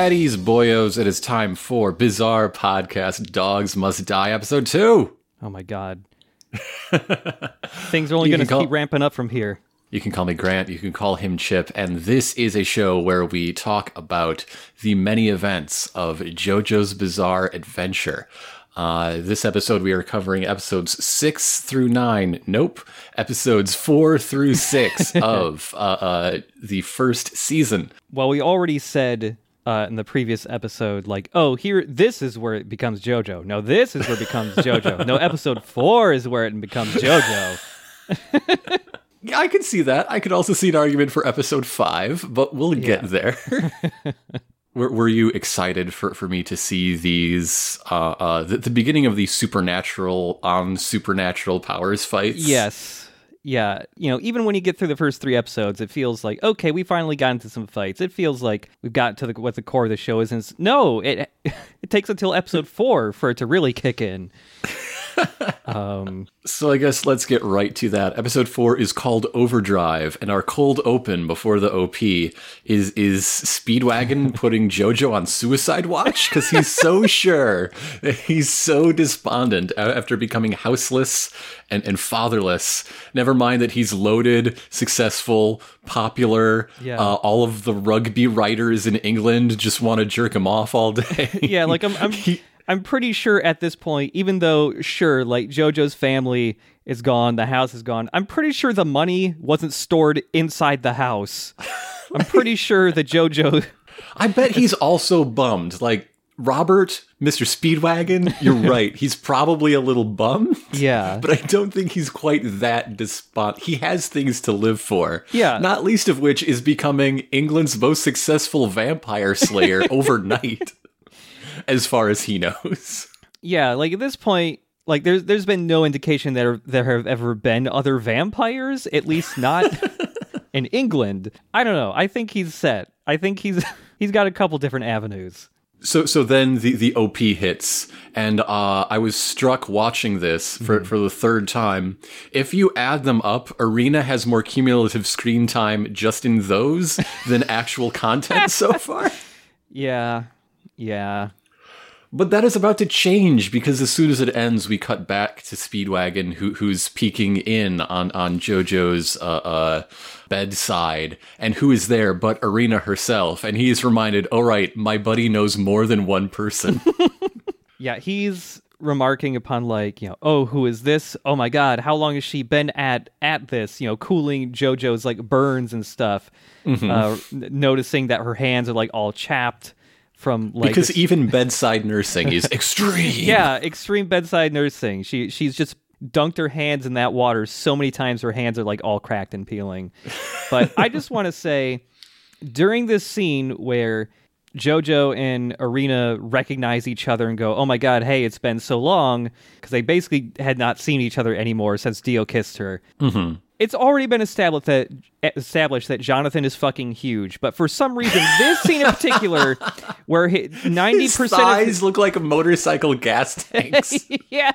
Baddies, boyos, it is time for Bizarre Podcast Dogs Must Die, episode two. Oh my god. Things are only going to call- keep ramping up from here. You can call me Grant, you can call him Chip, and this is a show where we talk about the many events of JoJo's Bizarre Adventure. Uh, this episode, we are covering episodes six through nine. Nope. Episodes four through six of uh, uh, the first season. Well, we already said uh, in the previous episode, like, oh, here, this is where it becomes JoJo. No, this is where it becomes JoJo. No, episode four is where it becomes JoJo. Yeah, I could see that. I could also see an argument for episode five, but we'll get there. were, were you excited for, for me to see these, uh, uh, the, the beginning of these supernatural on supernatural powers fights? Yes. Yeah. You know, even when you get through the first three episodes, it feels like, okay, we finally got into some fights. It feels like we've got to the, what the core of the show is. And no, it, it takes until episode four for it to really kick in. Um, So I guess let's get right to that. Episode four is called Overdrive, and our cold open before the OP is is Speedwagon putting JoJo on suicide watch because he's so sure he's so despondent after becoming houseless and, and fatherless. Never mind that he's loaded, successful, popular. Yeah. Uh, all of the rugby writers in England just want to jerk him off all day. yeah, like I'm I'm I'm pretty sure at this point, even though sure, like JoJo's family is gone, the house is gone, I'm pretty sure the money wasn't stored inside the house. I'm pretty sure that JoJo I bet he's also bummed. Like Robert, Mr. Speedwagon, you're right. He's probably a little bummed. Yeah. But I don't think he's quite that despot. He has things to live for. Yeah. Not least of which is becoming England's most successful vampire slayer overnight, as far as he knows. Yeah, like at this point, like there's there's been no indication that there, there have ever been other vampires, at least not in England. I don't know. I think he's set. I think he's he's got a couple different avenues. So, so then the, the OP hits, and uh, I was struck watching this for, for the third time. If you add them up, Erina has more cumulative screen time just in those than actual content so far. Yeah. Yeah. But that is about to change because as soon as it ends, we cut back to Speedwagon, who, who's peeking in on on JoJo's uh, uh, bedside, and who is there but Erina herself, and he is reminded, "All right, my buddy knows more than one person." Yeah, he's remarking upon like, you know, oh, who is this? Oh my god, how long has she been at at this? You know, cooling JoJo's like burns and stuff. Uh, n- noticing that her hands are like all chapped from like because this- even bedside nursing is extreme. yeah, extreme bedside nursing. She she's just dunked her hands in that water so many times her hands are like all cracked and peeling. But I just want to say during this scene where Jojo and Erina recognize each other and go, "Oh my god, hey, it's been so long," because they basically had not seen each other anymore since Dio kissed her. Mm-hmm. It's already been established that established that Jonathan is fucking huge, but for some reason, this scene in particular, where ninety percent of thighs look like motorcycle gas tanks. yeah,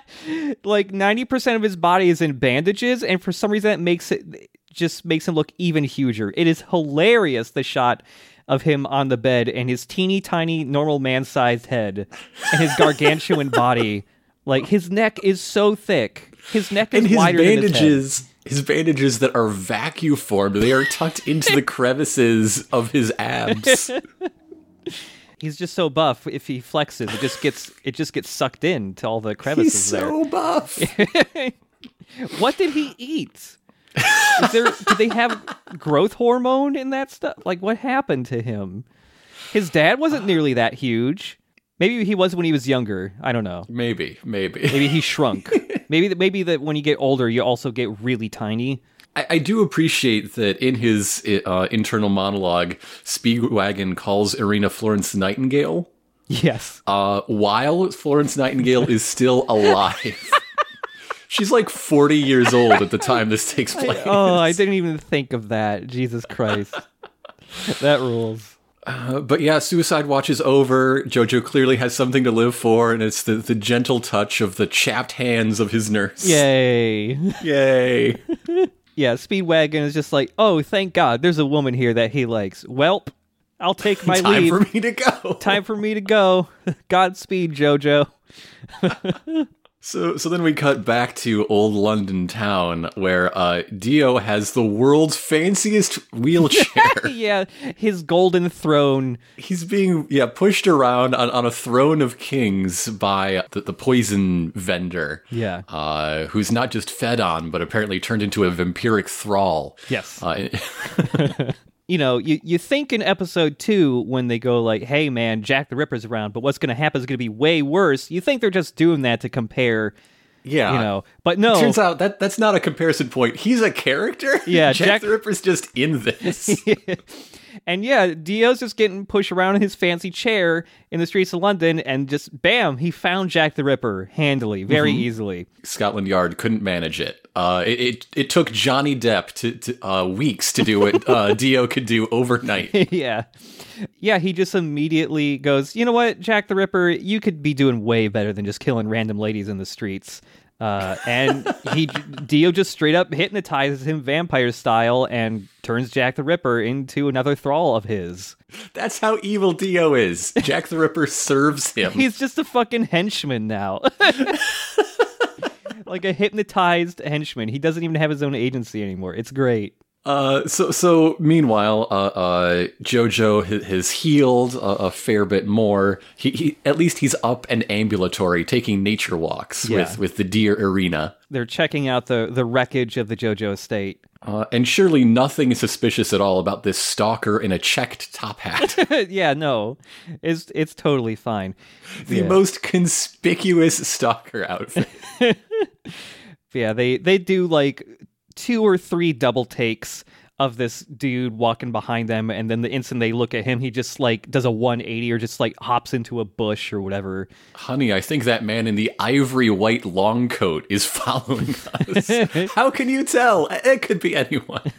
like ninety percent of his body is in bandages, and for some reason that makes it just makes him look even huger. It is hilarious the shot of him on the bed and his teeny tiny normal man sized head and his gargantuan body. Like his neck is so thick. His neck is and his wider than his head. His bandages that are vacuum formed, they are tucked into the crevices of his abs. He's just so buff. If he flexes, it just gets it just gets sucked in to all the crevices He's there. so buff. What did he eat? Is there did they have growth hormone in that stuff? Like what happened to him? His dad wasn't nearly that huge. Maybe he was when he was younger. I don't know. Maybe, maybe. Maybe he shrunk. maybe that maybe that when you get older you also get really tiny. I, I do appreciate that in his uh, internal monologue, Speedwagon calls Erina Florence Nightingale, Yes. uh, while Florence Nightingale is still alive. She's like 40 years old at the time this takes place. Oh, I didn't even think of that. Jesus Christ. that rules. Uh, but yeah, Suicide Watch is over. Jojo clearly has something to live for, and it's the, the gentle touch of the chapped hands of his nurse. Yay. Yay. Yeah, Speedwagon is just like, oh, thank God, there's a woman here that he likes. Welp, I'll take my Time leave. for me to go. Time for me to go. Godspeed, Jojo. So, so then we cut back to old London town where uh, Dio has the world's fanciest wheelchair. Yeah, his golden throne. He's being yeah pushed around on, on a throne of kings by the, the poison vendor. Yeah. uh, who's not just fed on, but apparently turned into a vampiric thrall. Yes. Uh, you know, you, you think in episode two when they go like, "Hey, man, Jack the Ripper's around," but what's going to happen is going to be way worse. You think they're just doing that to compare, yeah. you know, but no. Turns out that that's not a comparison point. He's a character. Yeah, Jack, Jack- the Ripper's just in this. and yeah, Dio's just getting pushed around in his fancy chair in the streets of London, and just bam, he found Jack the Ripper handily, very easily. Scotland Yard couldn't manage it. Uh, it, it it took Johnny Depp to, to uh, weeks to do what uh, Dio could do overnight. yeah. Yeah, he just immediately goes, you know what, Jack the Ripper, you could be doing way better than just killing random ladies in the streets. Uh, and he Dio just straight up hypnotizes him vampire style and turns Jack the Ripper into another thrall of his. That's how evil Dio is. Jack the Ripper serves him. He's just a fucking henchman now. like a hypnotized henchman. He doesn't even have his own agency anymore. It's great. Uh, so so meanwhile, uh, uh, Jojo has healed a, a fair bit more. He, he at least he's up and ambulatory, taking nature walks Yeah. with with the dear Erina. They're checking out the the wreckage of the JoJo estate. Uh, and surely nothing is suspicious at all about this stalker in a checked top hat. yeah, no, it's it's totally fine. the Yeah. most conspicuous stalker outfit. Yeah, they they do like two or three double takes of this dude walking behind them, and then the instant they look at him, he just like does a 180 or just like hops into a bush or whatever. Honey, I think that man in the ivory white long coat is following us. How can you tell? It could be anyone.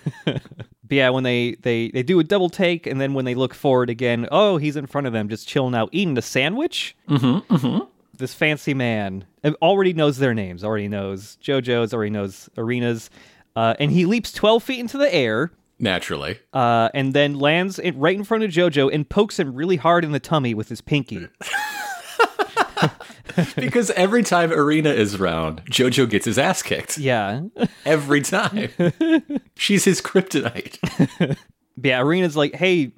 But yeah, when they they they do a double take, and then when they look forward again, oh, he's in front of them, just chilling out, eating a sandwich. Mm-hmm. Mm-hmm. This fancy man already knows their names. Already knows JoJo's. Already knows Erina's. Uh, and he leaps 12 feet into the air. Naturally. uh, and then lands in, right in front of Jojo and pokes him really hard in the tummy with his pinky. Because every time Erina is around, Jojo gets his ass kicked. Yeah. Every time. She's his kryptonite. Yeah, Erina's like, hey,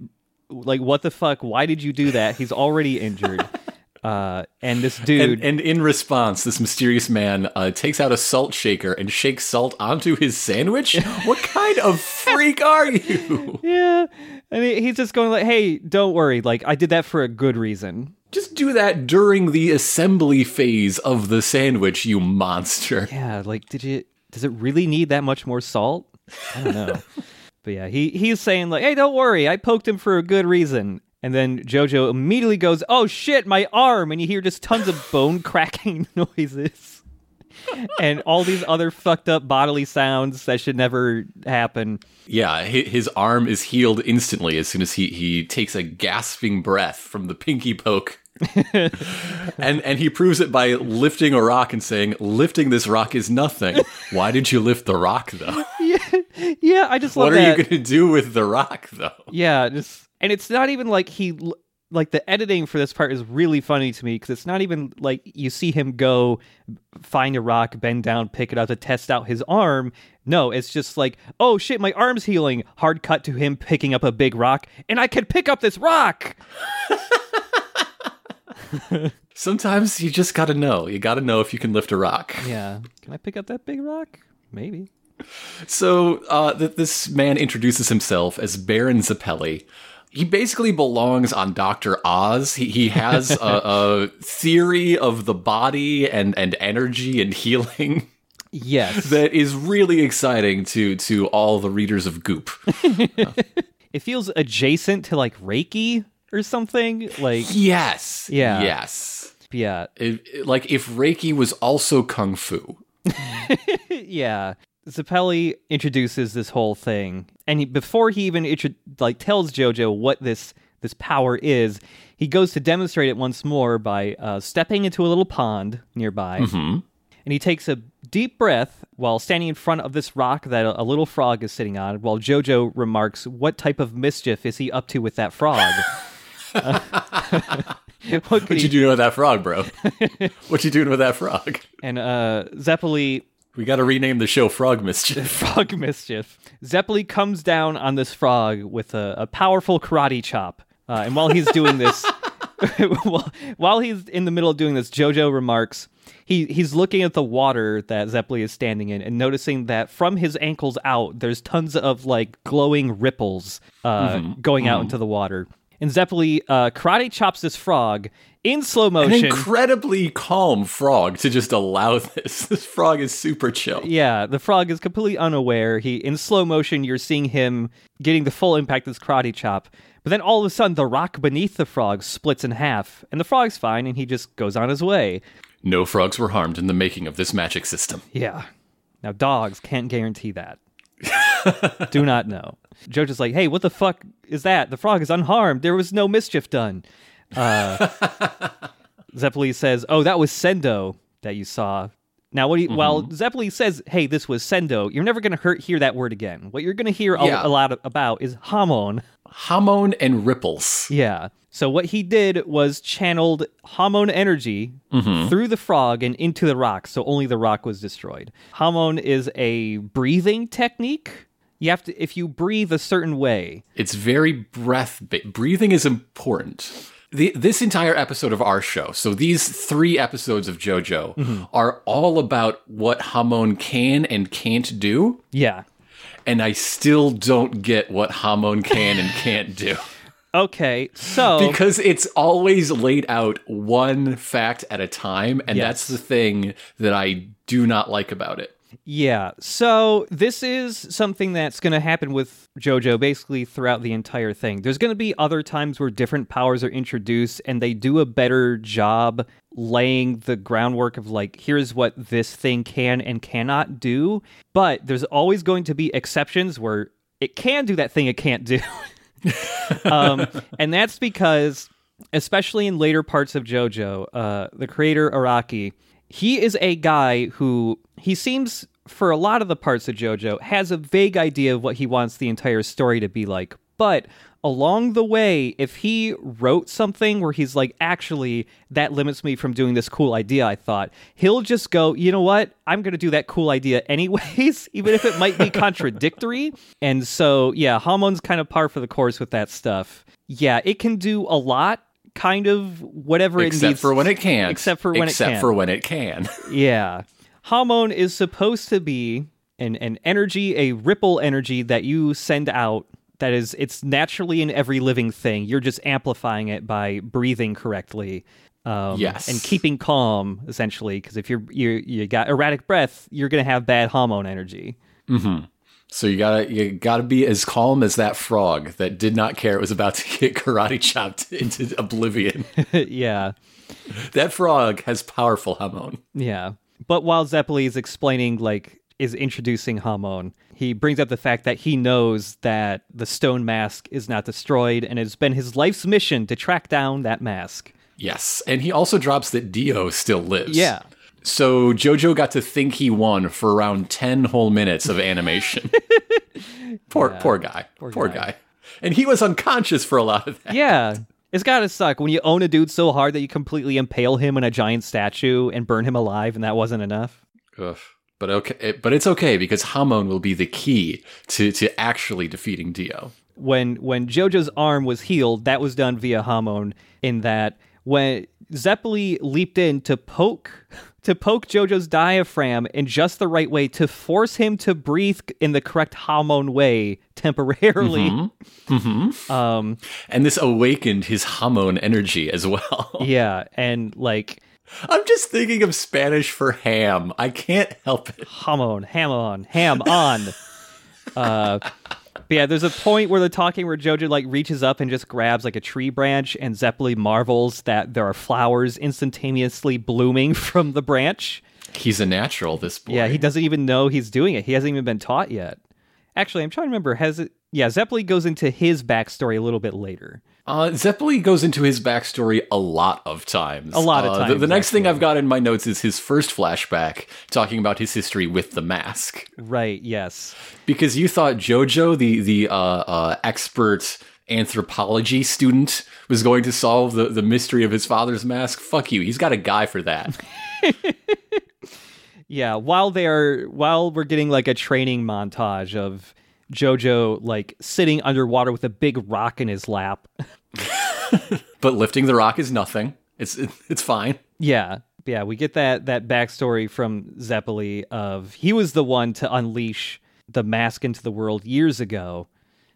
like, what the fuck? Why did you do that? He's already injured. Uh, and this dude, And, and in response, this mysterious man uh, takes out a salt shaker and shakes salt onto his sandwich. What kind of freak are you? yeah, and he, he's just going like, hey, don't worry. Like, I did that for a good reason. Just do that during the assembly phase of the sandwich, you monster. Yeah, like, did you? Does it really need that much more salt? I don't know. but yeah, he he's saying like, "Hey, don't worry, I poked him for a good reason." And then Jojo immediately goes, "Oh shit, my arm!" And you hear just tons of bone cracking noises, and all these other fucked up bodily sounds that should never happen. Yeah, his arm is healed instantly as soon as he, he takes a gasping breath from the pinky poke. and and he proves it by lifting a rock and saying, "Lifting this rock is nothing. Why did you lift the rock though? Yeah, yeah I just love What are you going to do with the rock though?" Yeah, just and it's not even like he like the editing for this part is really funny to me because it's not even like you see him go find a rock, bend down, pick it up to test out his arm. No, it's just like, oh shit, my arm's healing. Hard cut to him picking up a big rock, and I can pick up this rock. Sometimes you just got to know. You got to know if you can lift a rock. Yeah, can I pick up that big rock? Maybe. So uh, th- this man introduces himself as Baron Zeppeli. He basically belongs on Doctor Oz. He he has a, a theory of the body and and energy and healing Yes, that is really exciting to to all the readers of Goop. it feels adjacent to like Reiki or something. Like, Yes. Yeah. Yes. yeah, It- it- like if Reiki was also kung fu. yeah. Zeppeli introduces this whole thing, and he, before he even intro- like tells JoJo what this this power is, he goes to demonstrate it once more by uh, stepping into a little pond nearby. And and he takes a deep breath while standing in front of this rock that a, a little frog is sitting on. While Jojo remarks, "What type of mischief is he up to with that frog?" Uh, what what you doing with that frog, bro? what you doing with that frog? And uh, Zeppeli we got to rename the show Frog Mischief. Frog Mischief. Zeppeli comes down on this frog with a, a powerful karate chop. Uh, and while he's doing this, while, while he's in the middle of doing this, JoJo remarks he he's looking at the water that Zeppeli is standing in and noticing that from his ankles out, there's tons of like glowing ripples uh, mm-hmm. going mm-hmm. out into the water. And Zeppeli uh, karate chops this frog in slow motion. An incredibly calm frog to just allow this. This frog is super chill. Yeah, the frog is completely unaware. He in slow motion, you're seeing him getting the full impact of this karate chop. But then all of a sudden, the rock beneath the frog splits in half, and the frog's fine, and he just goes on his way. No frogs were harmed in the making of this magic system. Yeah. Now, dogs can't guarantee that. Do not know. Jojo's like, hey, what the fuck is that? The frog is unharmed. There was no mischief done. Uh, Zeppeli says, oh, that was Sendo that you saw. Now, what you, mm-hmm. while Zeppeli says, hey, this was Sendo, you're never going to hear that word again. What you're going to hear yeah. a, a, lot about is Hamon. Hamon and ripples. Yeah. So what he did was channeled Hamon energy mm-hmm. through the frog and into the rock, so only the rock was destroyed. Hamon is a breathing technique. You have to if you breathe a certain way. It's very breath breathing is important. The, this entire episode of our show, so these three episodes of JoJo mm-hmm. are all about what Hamon can and can't do. Yeah. And I still don't get what Hamon can and can't do. Okay, so because it's always laid out one fact at a time, and yes. that's the thing that I do not like about it. Yeah, so this is something that's going to happen with JoJo basically throughout the entire thing. There's going to be other times where different powers are introduced, and they do a better job laying the groundwork of like, here's what this thing can and cannot do. But there's always going to be exceptions where it can do that thing it can't do. um, and that's because, especially in later parts of JoJo, uh, the creator Araki, he is a guy who he seems for a lot of the parts of JoJo has a vague idea of what he wants the entire story to be like, but along the way, if he wrote something where he's like, actually, that limits me from doing this cool idea, I thought, he'll just go, you know what? I'm going to do that cool idea anyways, even if it might be contradictory. And so, yeah, Hamon's kind of par for the course with that stuff. Yeah, it can do a lot. Kind of whatever except it needs. Except for when it can. Except for when except it can. Except for when it can. yeah. Hamon is supposed to be an, an energy, a ripple energy that you send out that is it's naturally in every living thing you're just amplifying it by breathing correctly um, yes and keeping calm essentially because if you're you you got erratic breath you're gonna have bad Hamon energy mm-hmm. So you gotta you gotta be as calm as that frog that did not care it was about to get karate chopped into oblivion yeah that frog has powerful Hamon yeah but while Zeppeli is explaining like is introducing Hamon he brings up the fact that he knows that the stone mask is not destroyed and it's been his life's mission to track down that mask. Yes, and he also drops that Dio still lives. Yeah. So Jojo got to think he won for around 10 whole minutes of animation. poor yeah, poor guy. Poor, poor guy. guy. And he was unconscious for a lot of that. Yeah. It's gotta suck when you own a dude so hard that you completely impale him in a giant statue and burn him alive, and that wasn't enough. Ugh. But okay, eh, but it's okay because Hamon will be the key to to actually defeating Dio. When when Jojo's arm was healed, that was done via Hamon. In that when Zeppeli leaped in to poke to poke Jojo's diaphragm in just the right way to force him to breathe in the correct Hamon way temporarily. Mm-hmm. Mm-hmm. Um, and this awakened his Hamon energy as well. Yeah, and like I'm just thinking of Spanish for ham. I can't help it. Hamon, ham on, ham on. uh, but yeah, there's a point where they're talking where Jojo like reaches up and just grabs like a tree branch, and Zeppeli marvels that there are flowers instantaneously blooming from the branch. He's a natural, this boy. Yeah, he doesn't even know he's doing it. He hasn't even been taught yet. Actually, I'm trying to remember. Has it? Yeah, Zeppeli goes into his backstory a little bit later. Uh, Zeppeli goes into his backstory a lot of times. A lot of Uh, the- times, The, next thing. I've got in my notes is his first flashback, talking about his history with the mask. Right. Yes. Because you thought Jojo, the the uh, uh, expert anthropology student, was going to solve the, the mystery of his father's mask. Fuck you. He's got a guy for that. Yeah. While they are, while we're getting like a training montage of JoJo like sitting underwater with a big rock in his lap. but lifting the rock is nothing. It's it, it's fine. Yeah. Yeah, we get that that backstory from Zeppeli of he was the one to unleash the mask into the world years ago.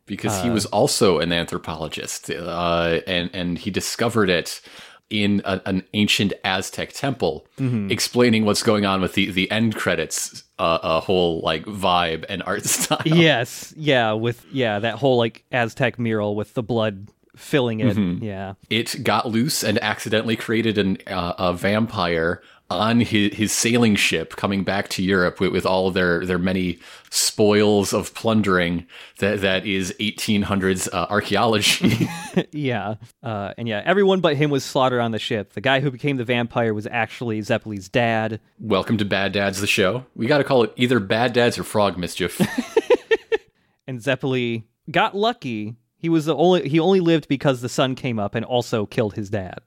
because he was also an anthropologist, uh, and and he discovered it in a, an ancient Aztec temple, explaining what's going on with the the end credits, uh, a whole like vibe and art style. Yes, yeah, with yeah that whole like Aztec mural with the blood filling it. Yeah, It got loose and accidentally created an uh, a vampire on his, his sailing ship coming back to Europe with, with all their their many spoils of plundering that that is 1800s uh, archaeology. yeah, uh, and yeah, everyone but him was slaughtered on the ship. The guy who became the vampire was actually Zeppeli's dad. Welcome to Bad Dads, the show. We got to call it either Bad Dads or Frog Mischief. and Zeppeli got lucky. He was the only he only lived because the sun came up and also killed his dad.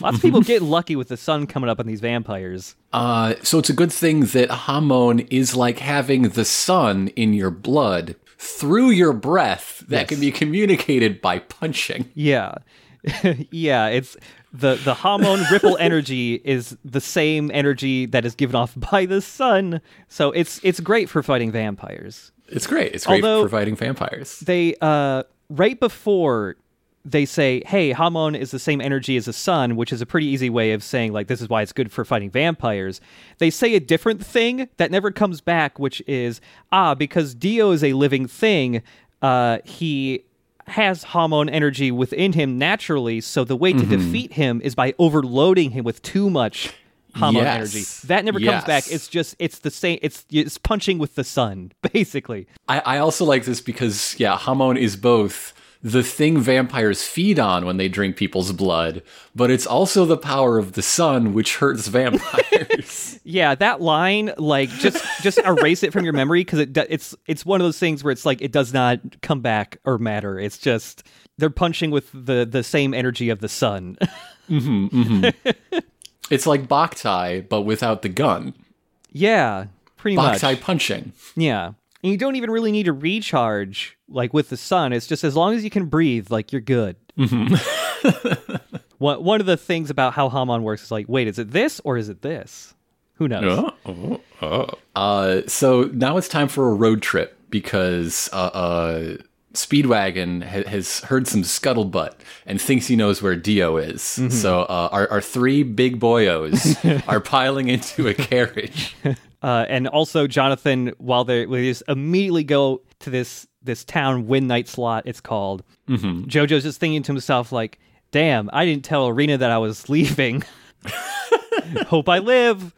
Lots of people get lucky with the sun coming up on these vampires. uh, so it's a good thing that Hamon is like having the sun in your blood through your breath that Yes. can be communicated by punching. Yeah. yeah, it's the the Hamon ripple energy is the same energy that is given off by the sun. So it's it's great for fighting vampires. It's great. It's great Although- for fighting vampires. They uh right before they say, "Hey, Hamon is the same energy as the sun," which is a pretty easy way of saying like this is why it's good for fighting vampires. They say a different thing that never comes back, which is ah because Dio is a living thing, uh he has Hamon energy within him naturally, so the way to Mm-hmm. defeat him is by overloading him with too much Hamon Yes. energy. That never comes back. It's just it's the same it's it's punching with the sun, basically. I, I also like this because, yeah, Hamon is both the thing vampires feed on when they drink people's blood, but it's also the power of the sun, which hurts vampires. Yeah, that line, like, just just erase it from your memory because it it's it's one of those things where it's like it does not come back or matter. It's just they're punching with the the same energy of the sun. mhm. Mm-hmm. it's like Boktai, but without the gun. yeah, pretty much. Boktai punching. Yeah, and you don't even really need to recharge like with the sun. It's just as long as you can breathe, like you're good. one one of the things about how Hamon works is like, wait, is it this or is it this? Who knows? Uh, so now it's time for a road trip because uh, uh, Speedwagon ha- has heard some scuttlebutt and thinks he knows where Dio is. So uh, our, our three big boyos are piling into a carriage. Uh, and also Jonathan, while they, just immediately go to this this town Windknight's Lot, it's called. Mm-hmm. Jojo's just thinking to himself like, "Damn, I didn't tell Erina that I was leaving. Hope I live."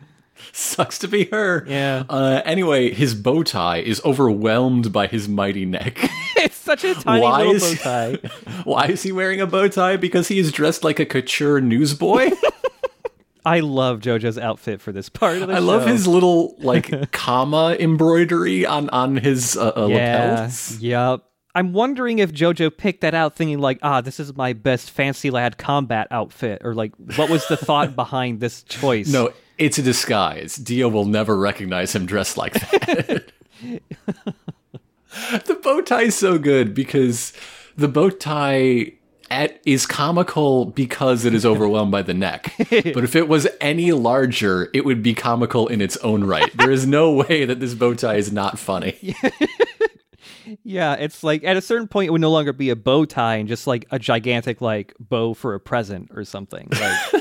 Sucks to be her. Yeah. Uh, anyway, his bow tie is overwhelmed by his mighty neck. it's such a tiny Why little bow tie. Why is he wearing a bow tie? Because he is dressed like a couture newsboy. I love Jojo's outfit for this part of the I show. love his little like comma embroidery on on his uh, uh, yeah. lapels. Yep. I'm wondering if Jojo picked that out thinking like, ah, this is my best fancy lad combat outfit, or like, what was the thought behind this choice? No, it's a disguise. Dio will never recognize him dressed like that. the bow tie is so good because the bow tie at, is comical because it is overwhelmed by the neck. But if it was any larger, it would be comical in its own right. There is no way that this bow tie is not funny. Yeah, it's like at a certain point it would no longer be a bow tie and just like a gigantic like bow for a present or something. Like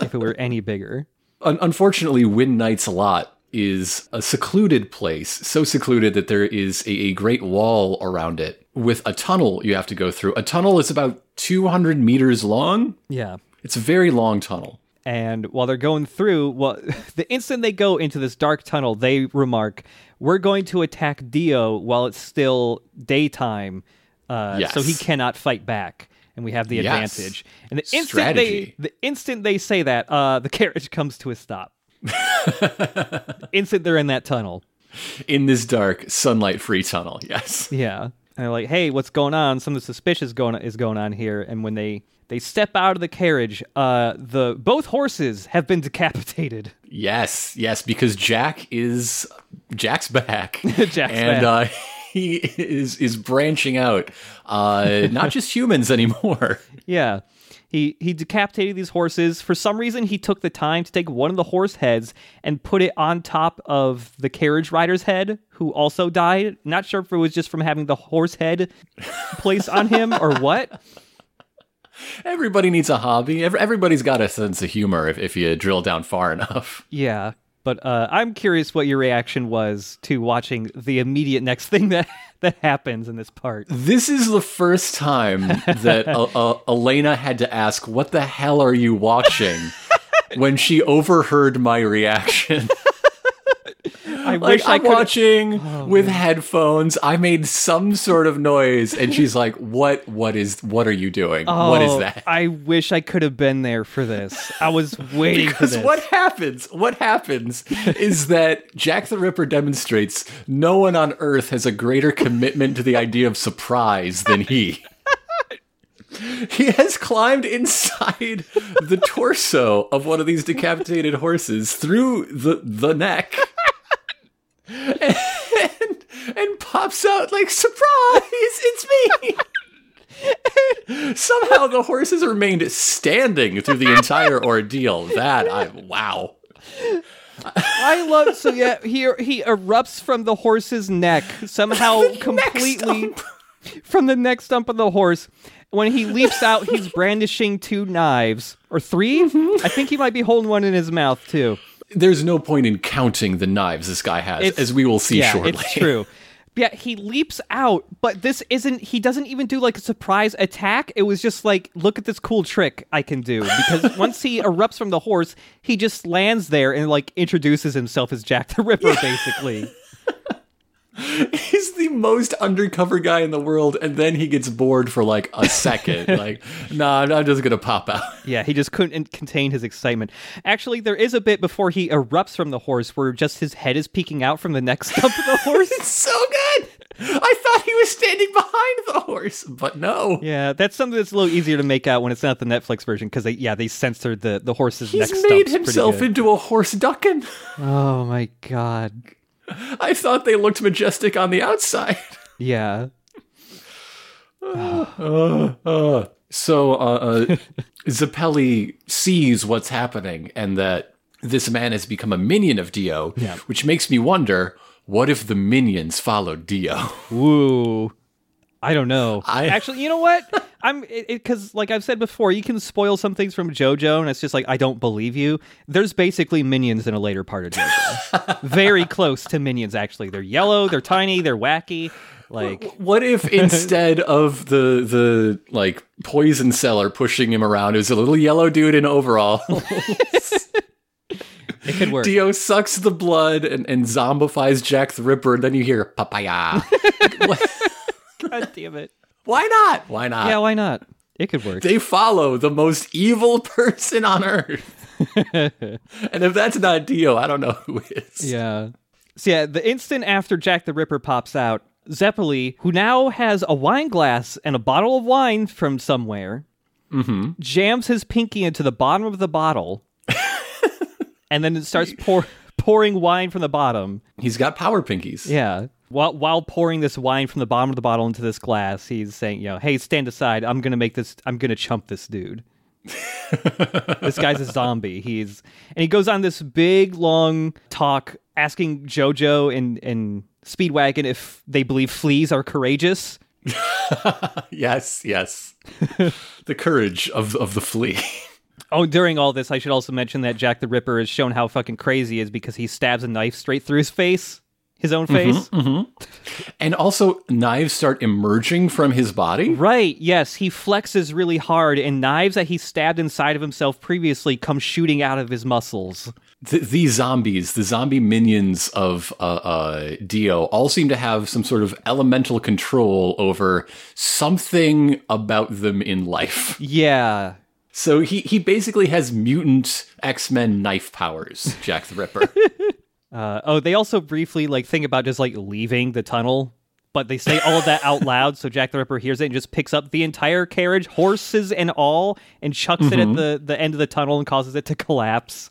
if it were any bigger. Un- unfortunately, Windknight's Lot is a secluded place, so secluded that there is a, a great wall around it with a tunnel you have to go through. A tunnel is about 200 meters long. Yeah. It's a very long tunnel. And while they're going through, well, the instant they go into this dark tunnel, they remark, "We're going to attack Dio while it's still daytime, uh, so he cannot fight back." And we have the Yes. advantage. And the instant Strategy. they, the instant they say that, uh, the carriage comes to a stop. The instant they're in that tunnel. In this dark, sunlight free tunnel. Yes. Yeah. And they're like, "Hey, what's going on? Something suspicious going is going on here." And when they they step out of the carriage, uh, the both horses have been decapitated. Yes, yes, because Jack is Jack's back. Jack's and back. uh he is is branching out. Uh not just humans anymore. Yeah. He he decapitated these horses. For some reason, he took the time to take one of the horse heads and put it on top of the carriage rider's head, who also died. Not sure if it was just from having the horse head placed on him or what. Everybody needs a hobby. Everybody's got a sense of humor if, if you drill down far enough. Yeah. But uh, I'm curious what your reaction was to watching the immediate next thing that that happens in this part. This is the first time that uh, uh, Elena had to ask, "What the hell are you watching?" when she overheard my reaction. I Like wish I I'm could. watching oh, with headphones. I made some sort of noise, and she's like, "What? What is? What are you doing? what is oh, that?" Oh, I wish I could have been there for this. I was waiting for Because this. what happens? What happens is that Jack the Ripper demonstrates no one on Earth has a greater commitment to the idea of surprise than he. He has climbed inside the torso of one of these decapitated horses through the the neck. And, and pops out like surprise, it's me. Somehow the horses remained standing through the entire ordeal. That I wow. I love so yeah. He he erupts from the horse's neck somehow completely from the neck stump of the horse. When he leaps out, he's brandishing two knives or 3 Mm-hmm. I think he might be holding one in his mouth too. There's no point in counting the knives this guy has, It's- as we will see yeah, shortly. it's true. Yeah, he leaps out, but this isn't. He doesn't even do like a surprise attack. It was just like, look at this cool trick I can do. Because once he erupts from the horse, he just lands there and like introduces himself as Jack the Ripper, basically. He's the most undercover guy in the world, and then he gets bored for like a second. like, nah, I'm- just gonna pop out. Yeah, he just couldn't contain his excitement. Actually, there is a bit before he erupts from the horse where just his head is peeking out from the neck stump of the horse. It's so good. I thought he was standing behind the horse, but no. Yeah, that's something that's a little easier to make out when it's not the Netflix version because they, yeah, they censored the the horse's He's neck made himself into a horse ducking. Oh my god. I thought they looked majestic on the outside. Yeah. Uh, so uh, uh, Zeppeli sees what's happening and that this man has become a minion of Dio, Yeah. which makes me wonder what if the minions followed Dio? Woo. I don't know. I- Actually, you know what? I'm because, like I've said before, you can spoil some things from JoJo, and it's just like I don't believe you. There's basically minions in a later part of JoJo, very close to minions. Actually, they're yellow, they're tiny, they're wacky. Like, What if instead of the the like poison seller pushing him around, it was a little yellow dude in overall? it could work. Dio sucks the blood and, and zombifies Jack the Ripper, and then you hear papaya. What- God damn it. Why not? Why not? Yeah, why not? It could work. they follow the most evil person on earth. and if that's not Dio, I don't know who is. Yeah. So yeah, the instant after Jack the Ripper pops out, Zeppeli, who now has a wine glass and a bottle of wine from somewhere, mm-hmm. jams his pinky into the bottom of the bottle, and then it starts pour, pouring wine from the bottom. He's got power pinkies. Yeah. While while pouring this wine from the bottom of the bottle into this glass, he's saying, you know, hey, stand aside. I'm gonna make this. I'm gonna chump this dude. this guy's a zombie. He's and he goes on this big long talk asking JoJo and and Speedwagon if they believe fleas are courageous. Yes, yes. the courage of of the flea. Oh, during all this, I should also mention that Jack the Ripper has shown how fucking crazy he is because he stabs a knife straight through his face. His own face. And also, knives start emerging from his body. Right, yes, he flexes really hard, and knives that he stabbed inside of himself previously come shooting out of his muscles. Th- these zombies, the zombie minions of uh, uh, Dio, all seem to have some sort of elemental control over something about them in life. Yeah, So he, he basically has mutant X Men knife powers, Jack the Ripper. Uh, oh, they also briefly like think about just like leaving the tunnel, but they say all of that out loud, so Jack the Ripper hears it and just picks up the entire carriage, horses and all, and chucks it at the the end of the tunnel and causes it to collapse.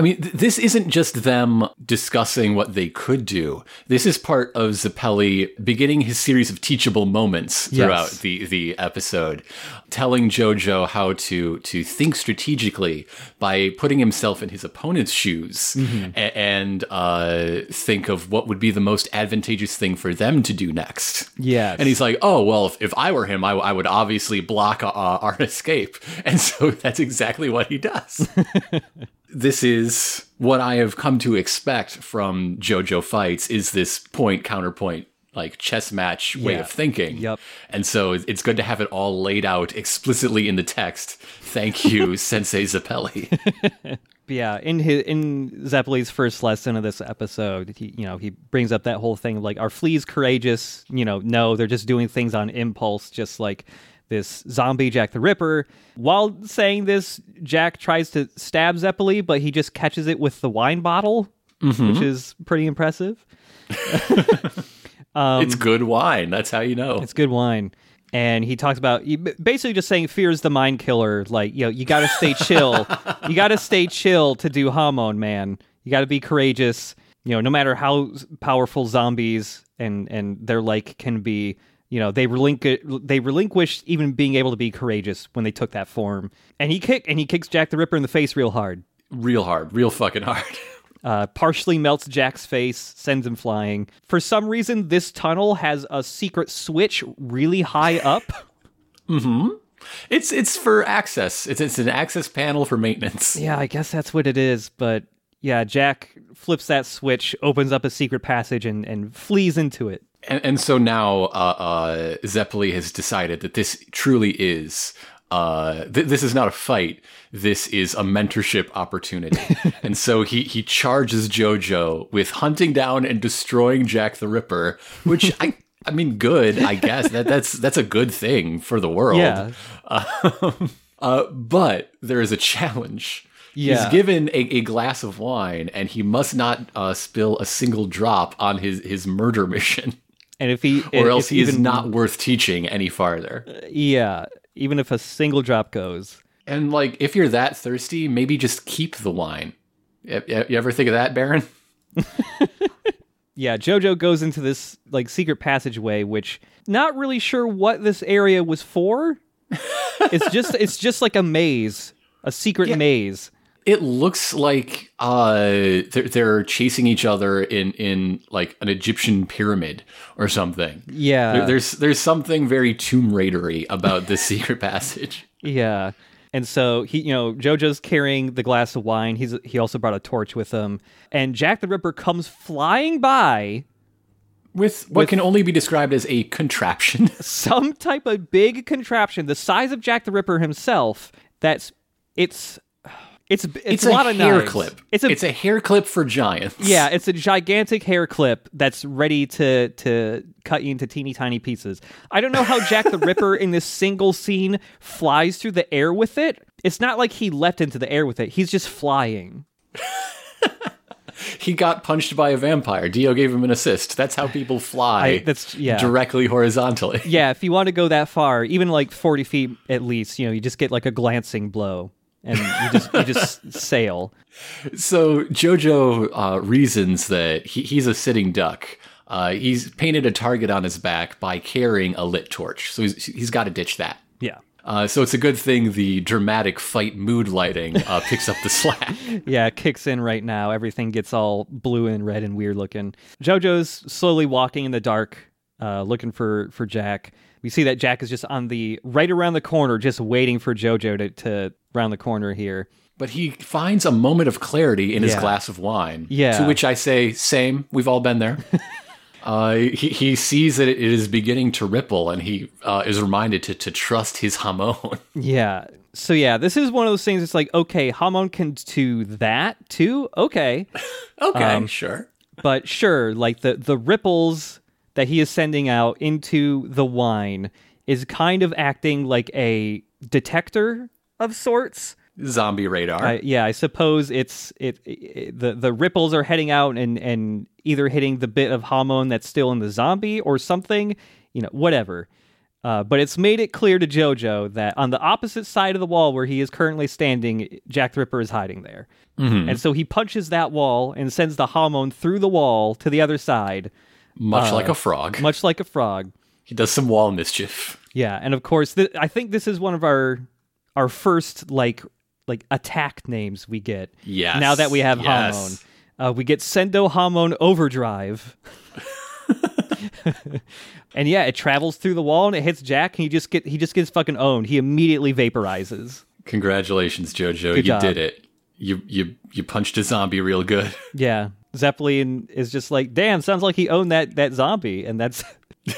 I mean, th- this isn't just them discussing what they could do. This is part of Zeppeli beginning his series of teachable moments throughout Yes. the, the episode, telling Jojo how to to think strategically by putting himself in his opponent's shoes a- and uh, think of what would be the most advantageous thing for them to do next. Yes. And he's like, oh, well, if, if I were him, I, I would obviously block uh, our escape. And so that's exactly what he does. this is what I have come to expect from JoJo fights is this point counterpoint like chess match way Yeah. of thinking. Yep. And so it's good to have it all laid out explicitly in the text. Thank you, Sensei Zeppeli. Yeah, in his in Zeppeli's first lesson of this episode, he you know he brings up that whole thing of, like are fleas courageous? You know, no, they're just doing things on impulse, just like this zombie Jack the Ripper. While saying this, Jack tries to stab Zeppeli, but he just catches it with the wine bottle, mm-hmm. which is pretty impressive. it's good wine. That's how you know. It's good wine. And he talks about basically just saying fear is the mind killer. Like, you know, you got to stay chill. you got to stay chill to do Hamon, man. You got to be courageous. You know, no matter how powerful zombies and and their like can be, you know, they relinquish they relinquished even being able to be courageous when they took that form. And he kick and he kicks Jack the Ripper in the face real hard. Real hard, real fucking hard. Uh, partially melts Jack's face, sends him flying. For some reason, this tunnel has a secret switch really high up. Mm-hmm. It's it's for access. It's it's an access panel for maintenance. Yeah, I guess that's what it is. But yeah, Jack flips that switch, opens up a secret passage, and, and flees into it. And, and so now uh, uh, Zeppeli has decided that this truly is. Uh, th- this is not a fight. This is a mentorship opportunity. and so he he charges JoJo with hunting down and destroying Jack the Ripper, which I I mean, good. I guess that that's that's a good thing for the world. Yeah. Uh, but there is a challenge. Yeah. He's given a, a glass of wine, and he must not uh, spill a single drop on his, his murder mission, And if he, or else he is even, not worth teaching any farther. yeah, even if a single drop goes. And like, if you're that thirsty, maybe just keep the wine. You, you ever think of that, Baron? Yeah, Jojo goes into this like secret passageway, which not really sure what this area was for. it's just it's just like a maze, a secret maze. It looks like uh, they're, they're chasing each other in, in like an Egyptian pyramid or something. Yeah. There- there's there's something very Tomb Raidery about this secret passage. Yeah. And so he, you know, Jojo's carrying the glass of wine. He's he also brought a torch with him. And Jack the Ripper comes flying by, With what can only be described as a contraption. some type of big contraption the size of Jack the Ripper himself. That's it's it's it's, It's a, lot of hair clip. It's a it's a hair clip for giants. yeah, it's a gigantic hair clip that's ready to to cut you into teeny tiny pieces. I don't know how Jack the Ripper in this single scene flies through the air with it. It's not like he leapt into the air with it. He's just flying. He got punched by a vampire. Dio gave him an assist. That's how people fly. I- that's- yeah. Directly horizontally. Yeah, if you want to go that far, even like 40 feet at least, you know, you just get like a glancing blow and you just you just sail. So Jojo uh, reasons that he, he's a sitting duck. Uh, he's painted a target on his back by carrying a lit torch. So he's, he's got to ditch that. Yeah. Uh, so it's a good thing the dramatic fight mood lighting uh, picks up the slack. Yeah, it kicks in right now. Everything gets all blue and red and weird looking. Jojo's slowly walking in the dark, uh, looking for for Jack. We see that Jack is just on the right around the corner, just waiting for Jojo to, to round the corner here. but he finds a moment of clarity in his Yeah. glass of wine. Yeah. To which I say, same. We've all been there. uh, he, he sees that it is beginning to ripple, and he uh, is reminded to, to trust his hamon. Yeah. So yeah, this is one of those things. It's like okay, Hamon can do that too. Okay, okay, Um, sure. but sure, like the the ripples that he is sending out into the wine is kind of acting like a detector of sorts. Zombie radar. Yeah, I suppose it's it, it- the the ripples are heading out and and either hitting the bit of Hamon that's still in the zombie or something, you know, whatever. Uh, but it's made it clear to Jojo that on the opposite side of the wall where he is currently standing, Jack the Ripper is hiding there. And so he punches that wall and sends the Hamon through the wall to the other side, much uh, like a frog. much like a frog. he does some wall mischief. Yeah, and of course, th- I think this is one of our our first like like attack names we get. Yeah. Now that we have yes. Hamon, uh, we get Sendo Hamon Overdrive. and yeah, it travels through the wall and it hits Jack, and he just get he just gets fucking owned. He immediately vaporizes. Congratulations, Jojo. Good you job. did it. You you you punched a zombie real good. Yeah, Zeppeli is just like, damn, sounds like he owned that that zombie, and that's.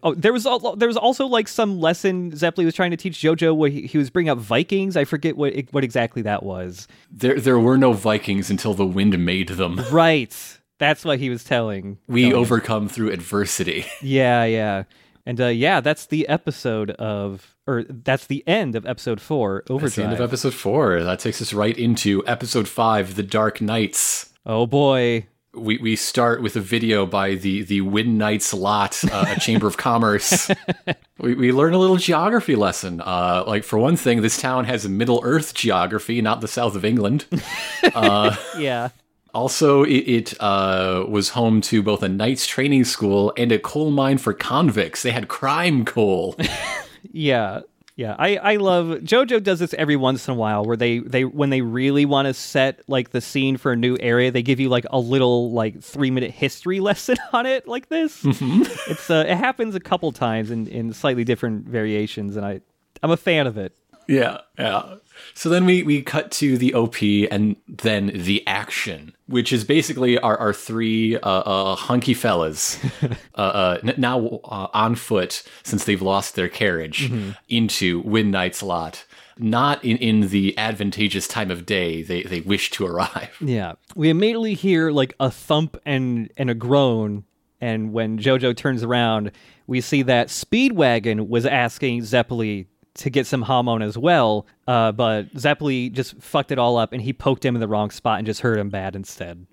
Oh, there was al- there was also like some lesson Zeppeli was trying to teach JoJo where he, he was bringing up Vikings. I forget what what exactly that was. There there were no Vikings until the wind made them. Right, that's what he was telling. We overcome through adversity. Yeah, yeah, and uh, yeah, that's the episode of, or that's the end of episode four. That's the end of episode four. That takes us right into episode five, The Dark Knights. oh boy, We we start with a video by the the Windknight's Lot, uh, a chamber of commerce. we, we learn a little geography lesson. Uh, like for one thing, this town has a Middle Earth geography, not the south of England. yeah, Also, it, it uh, was home to both a knight's training school and a coal mine for convicts. They had crime coal. Yeah. Yeah, I, I love JoJo does this every once in a while where they, they when they really want to set like the scene for a new area, they give you like a little like three minute history lesson on it like this. It's uh, it happens a couple times in, in slightly different variations, and I I'm a fan of it. Yeah, yeah. So then we, we cut to the OP and then the action, which is basically our, our three uh, uh, hunky fellas, uh, uh, n- now uh, on foot since they've lost their carriage, into Windknight's Lot. Not in, in the advantageous time of day they, they wish to arrive. Yeah, we immediately hear like a thump and and a groan, and when JoJo turns around, we see that Speedwagon was asking Zeppeli to get some Hamon as well, uh, but Zeppeli just fucked it all up, and he poked him in the wrong spot and just hurt him bad instead.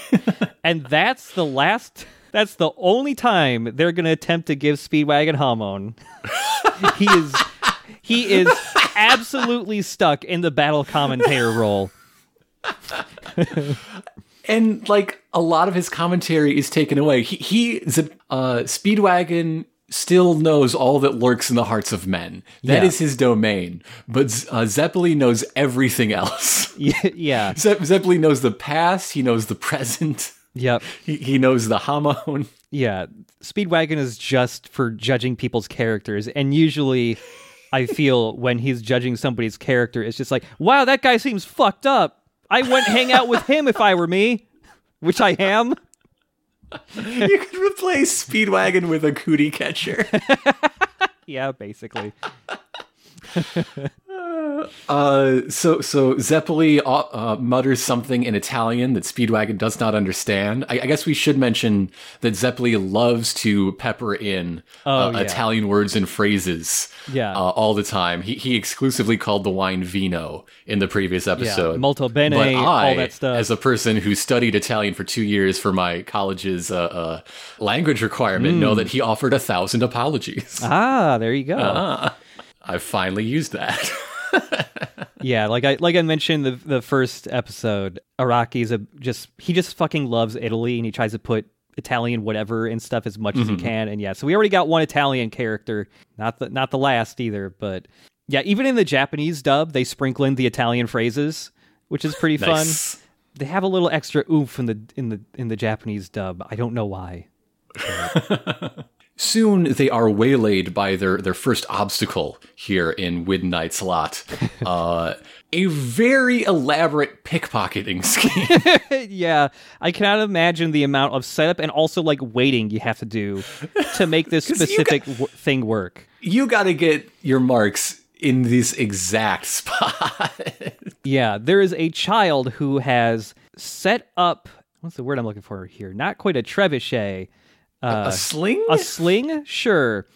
and that's the last. That's the only time they're gonna attempt to give Speedwagon Hamon. he is he is absolutely stuck in the battle commentator role. and like a lot of his commentary is taken away. He, he uh, Speedwagon still knows all that lurks in the hearts of men. That Yeah. is his domain. But uh, Zeppeli knows everything else. yeah. Ze- Zeppeli knows the past. He knows the present. Yep. He, he knows the Hamon. Yeah. Speedwagon is just for judging people's characters. And usually, I feel when he's judging somebody's character, it's just like, wow, that guy seems fucked up. I wouldn't hang out with him if I were me, which I am. you could replace Speedwagon with a cootie catcher. Yeah, basically. Uh, so so Zeppeli uh, uh, mutters something in Italian that Speedwagon does not understand. I, I guess we should mention that Zeppeli loves to pepper in uh, Oh, yeah. Italian words and phrases. Yeah. uh, all the time. He he exclusively called the wine vino in the previous episode. molto bene, But I, all that stuff. as a person who studied Italian for two years for my college's uh, uh, language requirement, know that he offered a thousand apologies. Hmm. Ah, there you go. I finally used that. Yeah, like I like I mentioned the the first episode, Araki's a just he just fucking loves Italy and he tries to put Italian whatever and stuff as much as he mm-hmm. can. And yeah, so we already got one Italian character, not the not the last either, but yeah, even in the Japanese dub, they sprinkle in the Italian phrases, which is pretty Nice. fun. They have a little extra oomph in the in the in the Japanese dub. I don't know why. soon they are waylaid by their, their first obstacle here in Midnight's Lot. Uh, a very elaborate pickpocketing scheme. yeah, I cannot imagine the amount of setup and also like waiting you have to do to make this specific w- thing work. you got to get your marks in this exact spot. Yeah, there is a child who has set up. What's the word I'm looking for here? Not quite a trebuchet. Uh, a sling? a sling? Sure.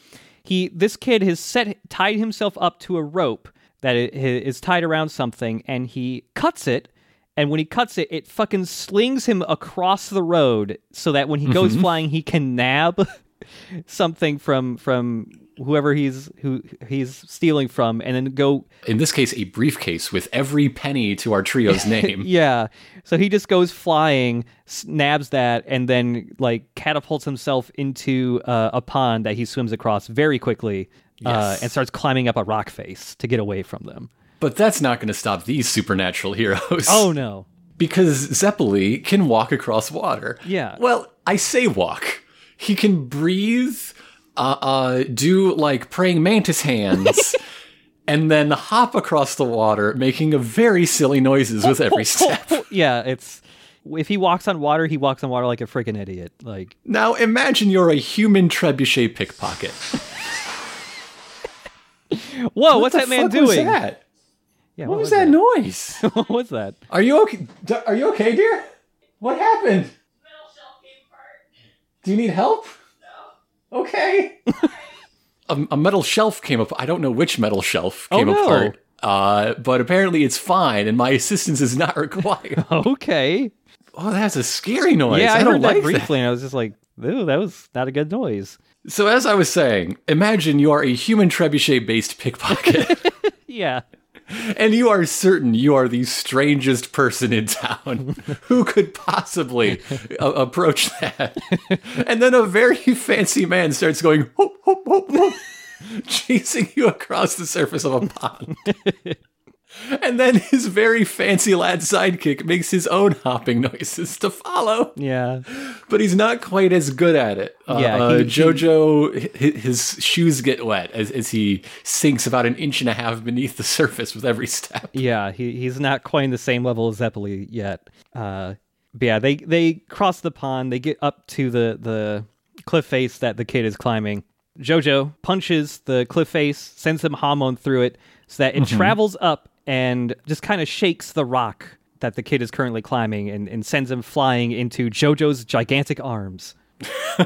He this kid has set tied himself up to a rope that is tied around something and he cuts it and when he cuts it it fucking slings him across the road so that when he goes flying he can nab something from from whoever he's who he's stealing from and then go in this case, a briefcase with every penny to our trio's name. yeah so he just goes flying nabs that and then like catapults himself into uh, a pond that he swims across very quickly uh, and starts climbing up a rock face to get away from them But that's not going to stop these supernatural heroes. oh no Because Zeppeli can walk across water. Yeah. Well, I say walk. He can breathe, uh, uh, do like praying mantis hands, and then hop across the water, making a very silly noises with every step. yeah it's if he walks on water he walks on water like a freaking idiot like Now imagine you're a human trebuchet pickpocket. whoa what's that man fuck was doing that? yeah What was that noise? what was that Are you okay? Are you okay, dear? What happened? metal shelf came apart. Do you need help? Okay. a, a metal shelf came up. I don't know which metal shelf Oh, came no. apart. Uh, but apparently it's fine, and my assistance is not required. okay oh, that's a scary noise. yeah i, I, don't that like that. briefly and i was just like ooh that was not a good noise So as I was saying, imagine you are a human trebuchet-based pickpocket, yeah and you are certain you are the strangest person in town who could possibly uh, approach that. and then a very fancy man starts going whoop whoop whoop whoop, chasing you across the surface of a pond. And then his very fancy lad sidekick makes his own hopping noises to follow, yeah but he's not quite as good at it. Uh, Yeah, uh, he- he- Jojo, hi- his shoes get wet as, as he sinks about an inch and a half beneath the surface with every step. Yeah, he he's not quite in the same level as Zeppeli yet. Uh, but yeah, they they cross the pond. They get up to the the cliff face that the kid is climbing. Jojo punches the cliff face, sends some Hamon through it, so that it travels up and just kind of shakes the rock that the kid is currently climbing, and, and sends him flying into Jojo's gigantic arms.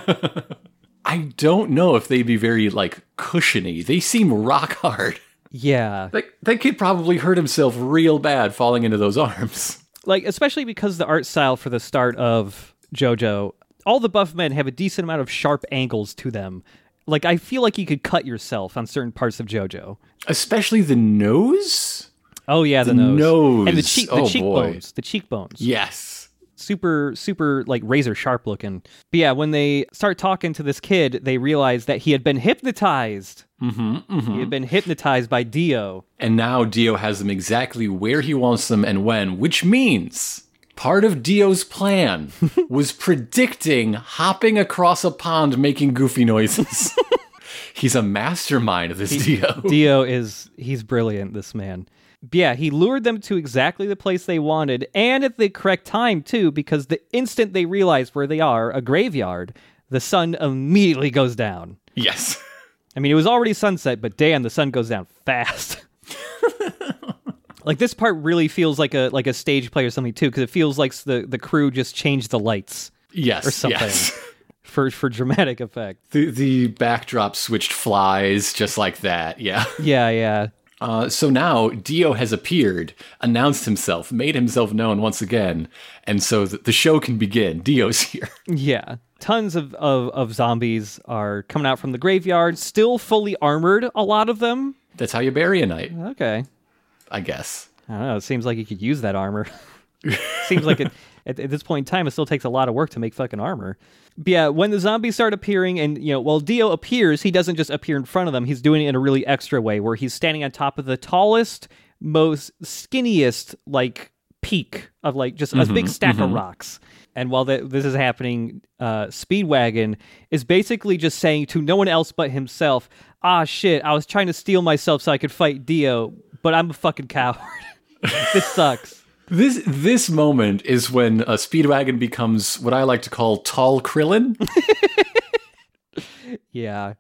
I don't know if they'd be very like cushiony. They seem rock hard. Yeah, Like that kid probably hurt himself real bad falling into those arms. like especially because the art style for the start of JoJo, all the buff men have a decent amount of sharp angles to them. Like I feel like you could cut yourself on certain parts of JoJo. Especially the nose. Oh yeah, the, The nose. nose. and the cheek, the Oh, boy. cheekbones, the cheekbones. Yes. super super like razor sharp looking. But yeah, when they start talking to this kid, they realize that he had been hypnotized. Mm-hmm, He had been hypnotized by Dio. And now Dio has them exactly where he wants them and when, which means part of Dio's plan was predicting hopping across a pond making goofy noises. He's a mastermind of this Dio. Dio is he's brilliant, this man. Yeah, he lured them to exactly the place they wanted and at the correct time too, because the instant they realize where they are, a graveyard, the sun immediately goes down. yes. I mean, it was already sunset, but damn, the sun goes down fast. like this part really feels like a like a stage play or something too, because it feels like the the crew just changed the lights Yes. or something Yes. for for dramatic effect. The the backdrop switched flies just like that. Yeah. Yeah, yeah. Uh, so now Dio has appeared, announced himself, made himself known once again, and so th- the show can begin. Dio's here. Yeah. Tons of, of, of zombies are coming out from the graveyard, still fully armored, a lot of them. That's how you bury a knight, Okay. I guess. I don't know. It seems like you could use that armor. seems like it, at, at this point in time, it still takes a lot of work to make fucking armor. Yeah, when the zombies start appearing, and you know, while Dio appears, he doesn't just appear in front of them. He's doing it in a really extra way, where he's standing on top of the tallest, most skinniest, like peak of like just a big stack of rocks. And while the, this is happening, uh, Speedwagon is basically just saying to no one else but himself, "Ah, shit! I was trying to steal myself so I could fight Dio, but I'm a fucking coward. this sucks." This this moment is when a Speedwagon becomes what I like to call tall Krillin. Yeah,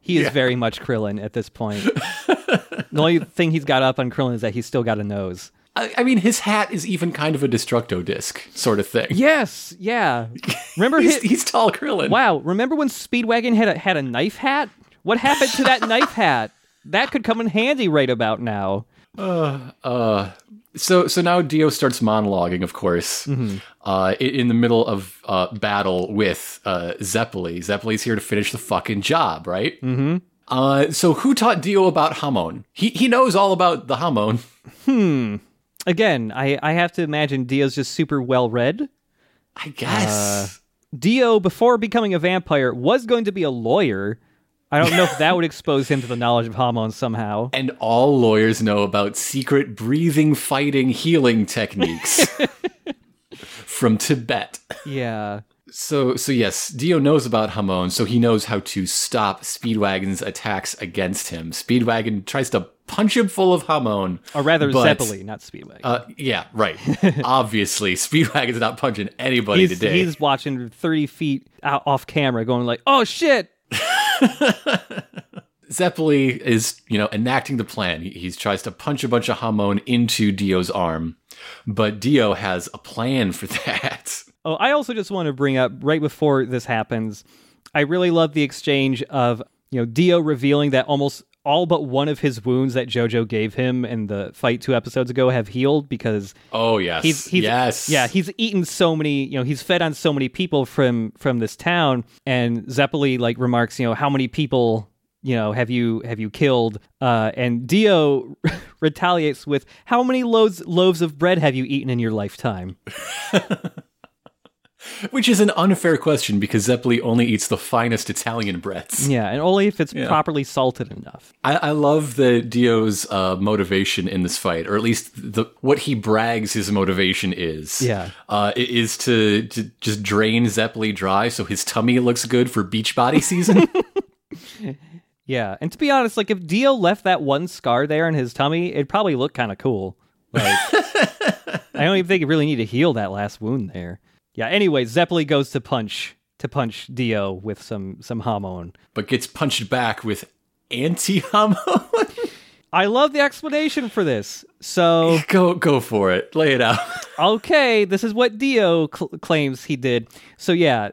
he is very much Krillin at this point. the only thing he's got up on Krillin is that he's still got a nose. I, I mean, his hat is even kind of a Destructo disc sort of thing. Yes, yeah. Remember He's, his, he's tall Krillin. Wow, remember when Speedwagon had a, had a knife hat? What happened to that knife hat? That could come in handy right about now. Uh, so so now Dio starts monologuing, of course, Mm-hmm. uh, in the middle of uh, battle with uh, Zeppeli. Zeppeli's here to finish the fucking job, right? Mm-hmm. Uh, so who taught Dio about Hamon? He he knows all about the Hamon. Hmm. Again, I, I have to imagine Dio's just super well read. I guess. Dio, before becoming a vampire, was going to be a lawyer. I don't know if that would expose him to the knowledge of Hamon somehow. and all lawyers know about secret breathing, fighting, healing techniques from Tibet. Yeah. So, so yes, Dio knows about Hamon, so he knows how to stop Speedwagon's attacks against him. Speedwagon tries to punch him full of Hamon. Or rather, but, Zeppeli, not Speedwagon. Uh, yeah, right. Obviously, Speedwagon's not punching anybody he's, today. he's watching 30 feet out off camera going like, oh shit! Zeppeli is, you know, enacting the plan. He, he tries to punch a bunch of Hamon into Dio's arm, but Dio has a plan for that. Oh, I also just want to bring up right before this happens, I really love the exchange of, you know, Dio revealing that almost all but one of his wounds that JoJo gave him in the fight two episodes ago have healed because Oh yes, he's, he's yes, yeah he's eaten so many you know he's fed on so many people from from this town. And Zeppeli like remarks you know how many people you know have you have you killed? Uh and Dio retaliates with how many loaves loaves of bread have you eaten in your lifetime Which is an unfair question because Zeppeli only eats the finest Italian breads. yeah and only if it's properly salted enough I, I love the Dio's uh, motivation in this fight, or at least the what he brags his motivation is. Yeah. uh, is to to just drain Zeppeli dry so his tummy looks good for Beachbody season. yeah and to be honest like if Dio left that one scar there in his tummy it'd probably look kind of cool like I don't even think you really need to heal that last wound there. Yeah. Anyway, Zeppeli goes to punch to punch Dio with some some Hamon. but gets punched back with anti Hamon. I love the explanation for this. So go go for it. Lay it out. okay, this is what Dio cl- claims he did. So yeah,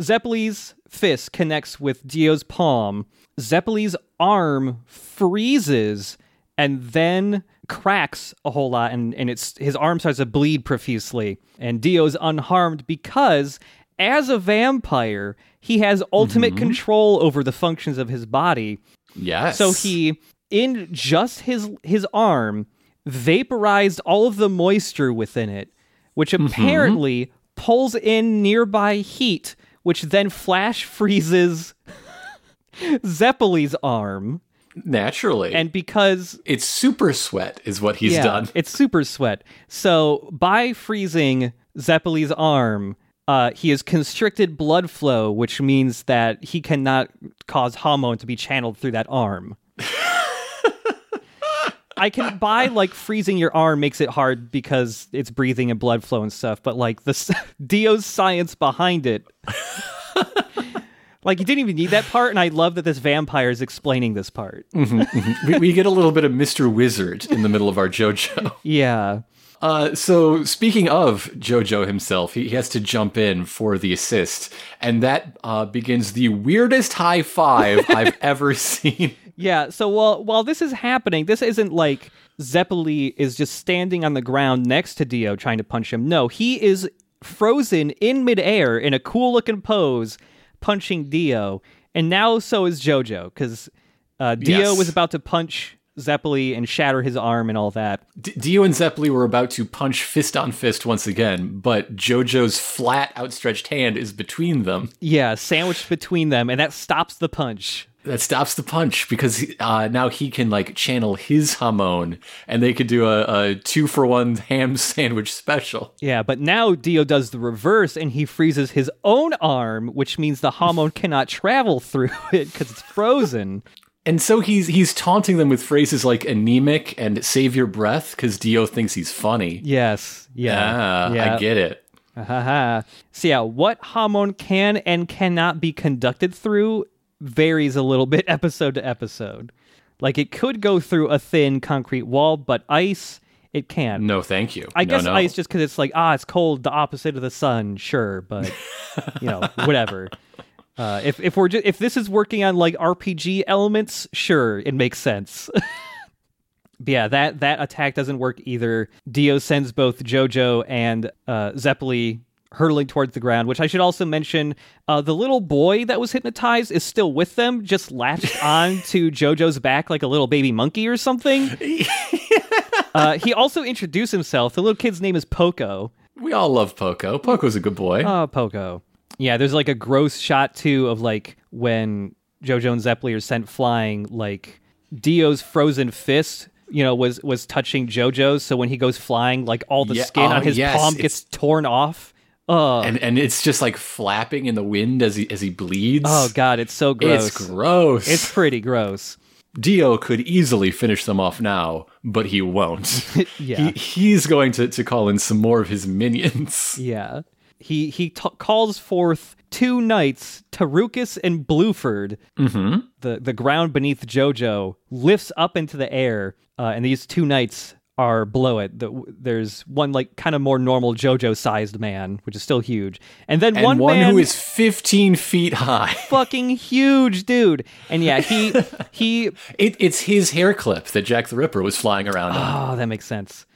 Zeppeli's fist connects with Dio's palm. Zeppeli's arm freezes and then cracks a whole lot and, and it's his arm starts to bleed profusely. And Dio's unharmed because as a vampire, he has ultimate mm-hmm. control over the functions of his body. Yes. So he, in just his his arm, vaporized all of the moisture within it, which mm-hmm. apparently pulls in nearby heat, which then flash freezes Zeppeli's arm. Naturally, And because it's super sweat is what he's yeah, done. it's super sweat. So by freezing Zeppeli's arm, uh, he has constricted blood flow, which means that he cannot cause Hamon to be channeled through that arm. I can buy like freezing your arm makes it hard because it's breathing and blood flow and stuff, but like the Dio's science behind it. like you didn't even need that part, and I love that this vampire is explaining this part. we, we get a little bit of Mr. Wizard in the middle of our JoJo. Yeah. Uh, so speaking of JoJo himself, he, he has to jump in for the assist, and that uh, begins the weirdest high five I've ever seen. Yeah, so while while this is happening, this isn't like Zeppeli is just standing on the ground next to Dio trying to punch him. No, he is frozen in midair in a cool looking pose, punching Dio, and now so is JoJo because uh, Dio Yes. was about to punch Zeppeli and shatter his arm and all that. D- Dio and Zeppeli were about to punch fist on fist once again, but JoJo's flat outstretched hand is between them. Yeah, sandwiched between them, and that stops the punch. That stops the punch because uh, now he can like channel his Hamon, and they could do a, a two for one ham sandwich special. Yeah, but now Dio does the reverse and he freezes his own arm, which means the Hamon cannot travel through it because it's frozen. And so he's he's taunting them with phrases like anemic and save your breath because Dio thinks he's funny. Yes. Yeah. Ah, yeah. I get it. Haha. So yeah, what Hamon can and cannot be conducted through varies a little bit episode to episode. Like it could go through a thin concrete wall, but ice it can. No, thank you. I No, guess no. ice just because it's like ah, it's cold, the opposite of the sun. Sure, but you know, whatever. Uh, if if we're ju- if this is working on like RPG elements, sure, it makes sense. But yeah, that that attack doesn't work either. Dio sends both JoJo and uh, Zeppeli hurtling towards the ground. Which I should also mention, uh, the little boy that was hypnotized is still with them, just latched on to JoJo's back like a little baby monkey or something. uh, he also introduced himself. The little kid's name is Poco. We all love Poco. Poco's a good boy. Oh, Poco. Yeah, there's like a gross shot too of like when JoJo and Zeppeli are sent flying, like Dio's frozen fist, you know, was was touching JoJo's. So when he goes flying, like all the Yeah, skin oh, on his yes, palm it's- gets torn off. Oh, and and it's just like flapping in the wind as he as he bleeds. oh god, it's so gross. It's gross. It's pretty gross. Dio could easily finish them off now, but he won't. Yeah. He, he's going to, to call in some more of his minions. Yeah. He he t- calls forth two knights, Tarukas and Blueford. Mm-hmm. The the ground beneath JoJo lifts up into the air, uh, and these two knights are below it. The, there's one like kind of more normal JoJo-sized man, which is still huge, and then And one, one, man who is 15 feet high. fucking huge, dude. And yeah, he he It, it's his hair clip that Jack the Ripper was flying around on. Oh, that makes sense.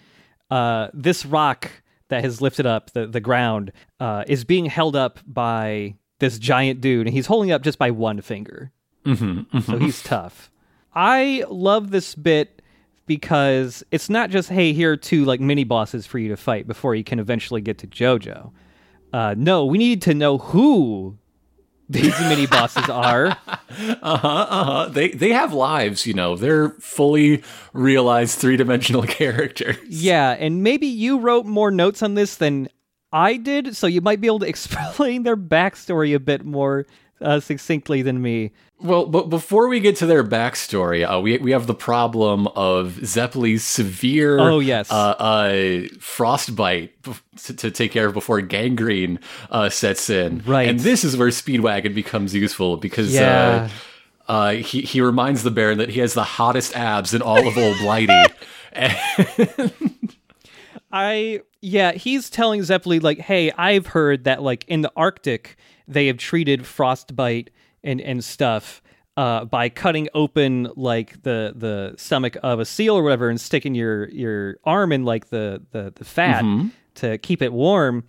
Uh, this rock that has lifted up the, the ground uh, is being held up by this giant dude, and he's holding up just by one finger. Mm-hmm, So he's tough. I love this bit because it's not just hey, here are two like mini bosses for you to fight before you can eventually get to JoJo. Uh, no, we need to know who these mini bosses are. Uh-huh, uh-huh. They, they have lives, you know. They're fully realized three-dimensional characters. Yeah, and maybe you wrote more notes on this than I did, so you might be able to explain their backstory a bit more uh, succinctly than me. Well, but before we get to their backstory, uh, we we have the problem of Zeppeli's severe, Oh, yes. uh, uh, frostbite to, to take care of before gangrene uh, sets in. Right. and this is where Speedwagon becomes useful because Yeah. uh, uh, he he reminds the Baron that he has the hottest abs in all of Old Blighty. I yeah, he's telling Zeppeli like, "Hey, I've heard that like in the Arctic they have treated frostbite and and stuff uh, by cutting open like the the stomach of a seal or whatever and sticking your your arm in like the the, the fat to keep it warm."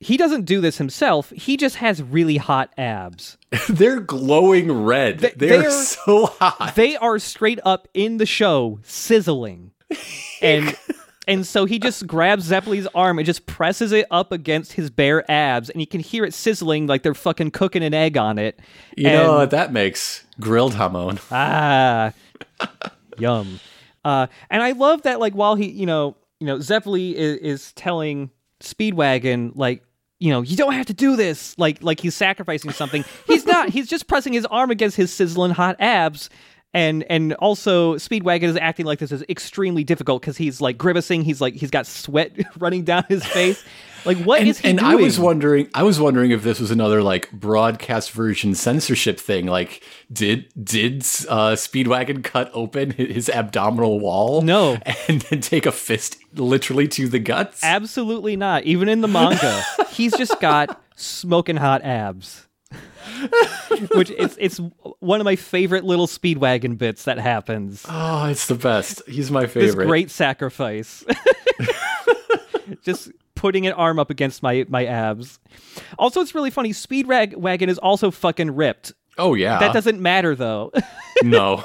He doesn't do this himself. He just has really hot abs. They're glowing red. They're, they're- so hot. they are straight up in the show sizzling and and so he just grabs zeppeli's arm and just presses it up against his bare abs and you can hear it sizzling like they're fucking cooking an egg on it You And- know what that makes? Grilled hamon. ah yum uh and i love that like while he you know you know zeppeli is, is telling speedwagon like you know you don't have to do this like like he's sacrificing something he's not he's just pressing his arm against his sizzling hot abs and and also speedwagon is acting like this is extremely difficult because he's like grimacing he's like he's got sweat running down his face like what is and, he and doing I was wondering, I was wondering if this was another like broadcast version censorship thing. Like, did did uh, Speedwagon cut open his abdominal wall? No. and then take a fist literally to the guts. absolutely not even in the manga he's just got smoking hot abs which it's it's one of my favorite little speedwagon bits that happens oh, it's the best. He's my favorite. this great sacrifice just putting an arm up against my my abs also it's really funny speedwagon is also fucking ripped oh yeah. that doesn't matter though no.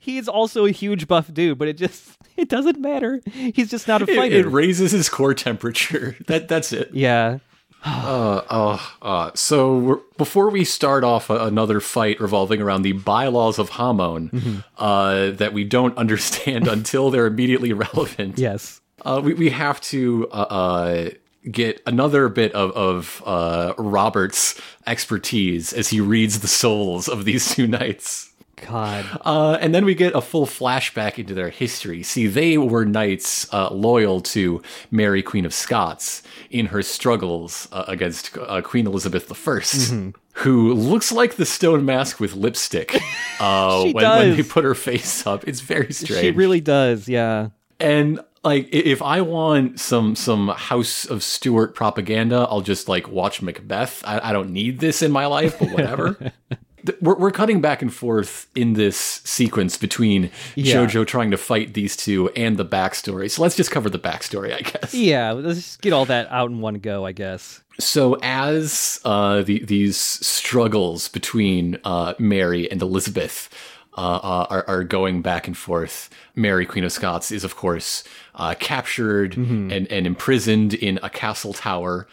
he is also a huge buff dude but it just it doesn't matter he's just not a It, fighter it raises his core temperature. That that's it. Yeah. Uh, uh, uh, so before we start off a, another fight revolving around the bylaws of Hamon uh, that we don't understand until they're immediately relevant, Yes. uh, we, we have to uh, uh, get another bit of, of uh, Robert's expertise as he reads the souls of these two knights. God. Uh, and then we get a full flashback into their history. See, they were knights uh, loyal to Mary, Queen of Scots, in her struggles uh, against uh, Queen Elizabeth I, Mm-hmm. who looks like the stone mask with lipstick uh, She when, when they put her face up. It's very strange. She really does, yeah. And like, if I want some some House of Stuart propaganda, I'll just like watch Macbeth. I, I don't need this in my life, but whatever. Th- we're, we're cutting back and forth in this sequence between Yeah. JoJo trying to fight these two and the backstory. So let's just cover the backstory, I guess. Yeah, let's just get all that out in one go, I guess. So as uh, the, these struggles between uh, Mary and Elizabeth uh, uh, are, are going back and forth, Mary, Queen of Scots, is of course uh, captured and, and imprisoned in a castle tower.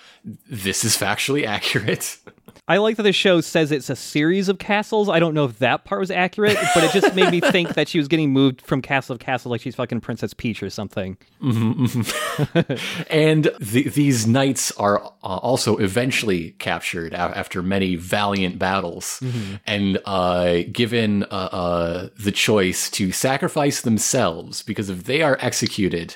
This is factually accurate. I like that the show says it's a series of castles. I don't know if that part was accurate, but it just made me think that she was getting moved from castle to castle like she's fucking Princess Peach or something. And the, these knights are uh, also eventually captured a- after many valiant battles and uh, given uh, uh, the choice to sacrifice themselves because if they are executed,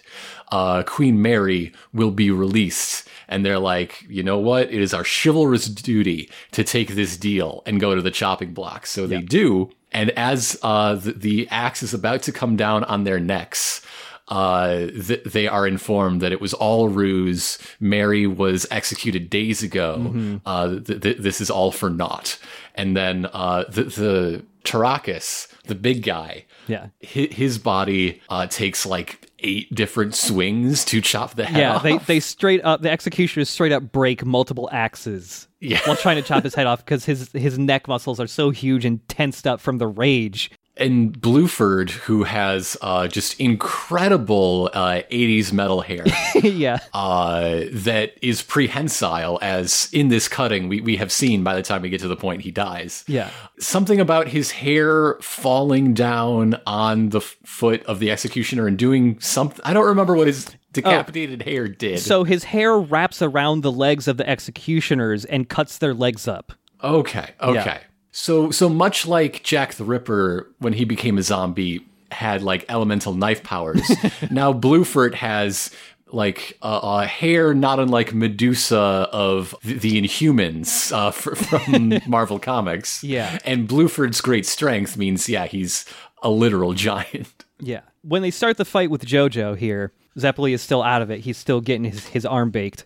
uh, Queen Mary will be released. And they're like, you know what? It is our chivalrous duty to take this deal and go to the chopping block. So they do. And as uh, the, the axe is about to come down on their necks, uh, th- they are informed that it was all ruse. Mary was executed days ago. Uh, th- th- this is all for naught. And then uh, the, the Tarakas, the big guy, Yeah. hi- his body uh, takes like eight different swings to chop the head Yeah, off. they they straight up the executioners straight up break multiple axes Yeah. while trying to chop his head off because his his neck muscles are so huge and tensed up from the rage. And Bluford, who has uh, just incredible uh, 80s metal hair. yeah. uh, that is prehensile, as in this cutting we, we have seen by the time we get to the point he dies. Yeah. Something about his hair falling down on the foot of the executioner and doing something. I don't remember what his decapitated hair did. So his hair wraps around the legs of the executioners and cuts their legs up. Okay, okay. So so much like Jack the Ripper when he became a zombie had like elemental knife powers. now Blueford has like a, a hair not unlike Medusa of the, the Inhumans uh, fr- from Marvel Comics. Yeah. And Blueford's great strength means yeah, he's a literal giant. Yeah. When they start the fight with JoJo here, Zeppeli is still out of it. He's still getting his, his arm baked.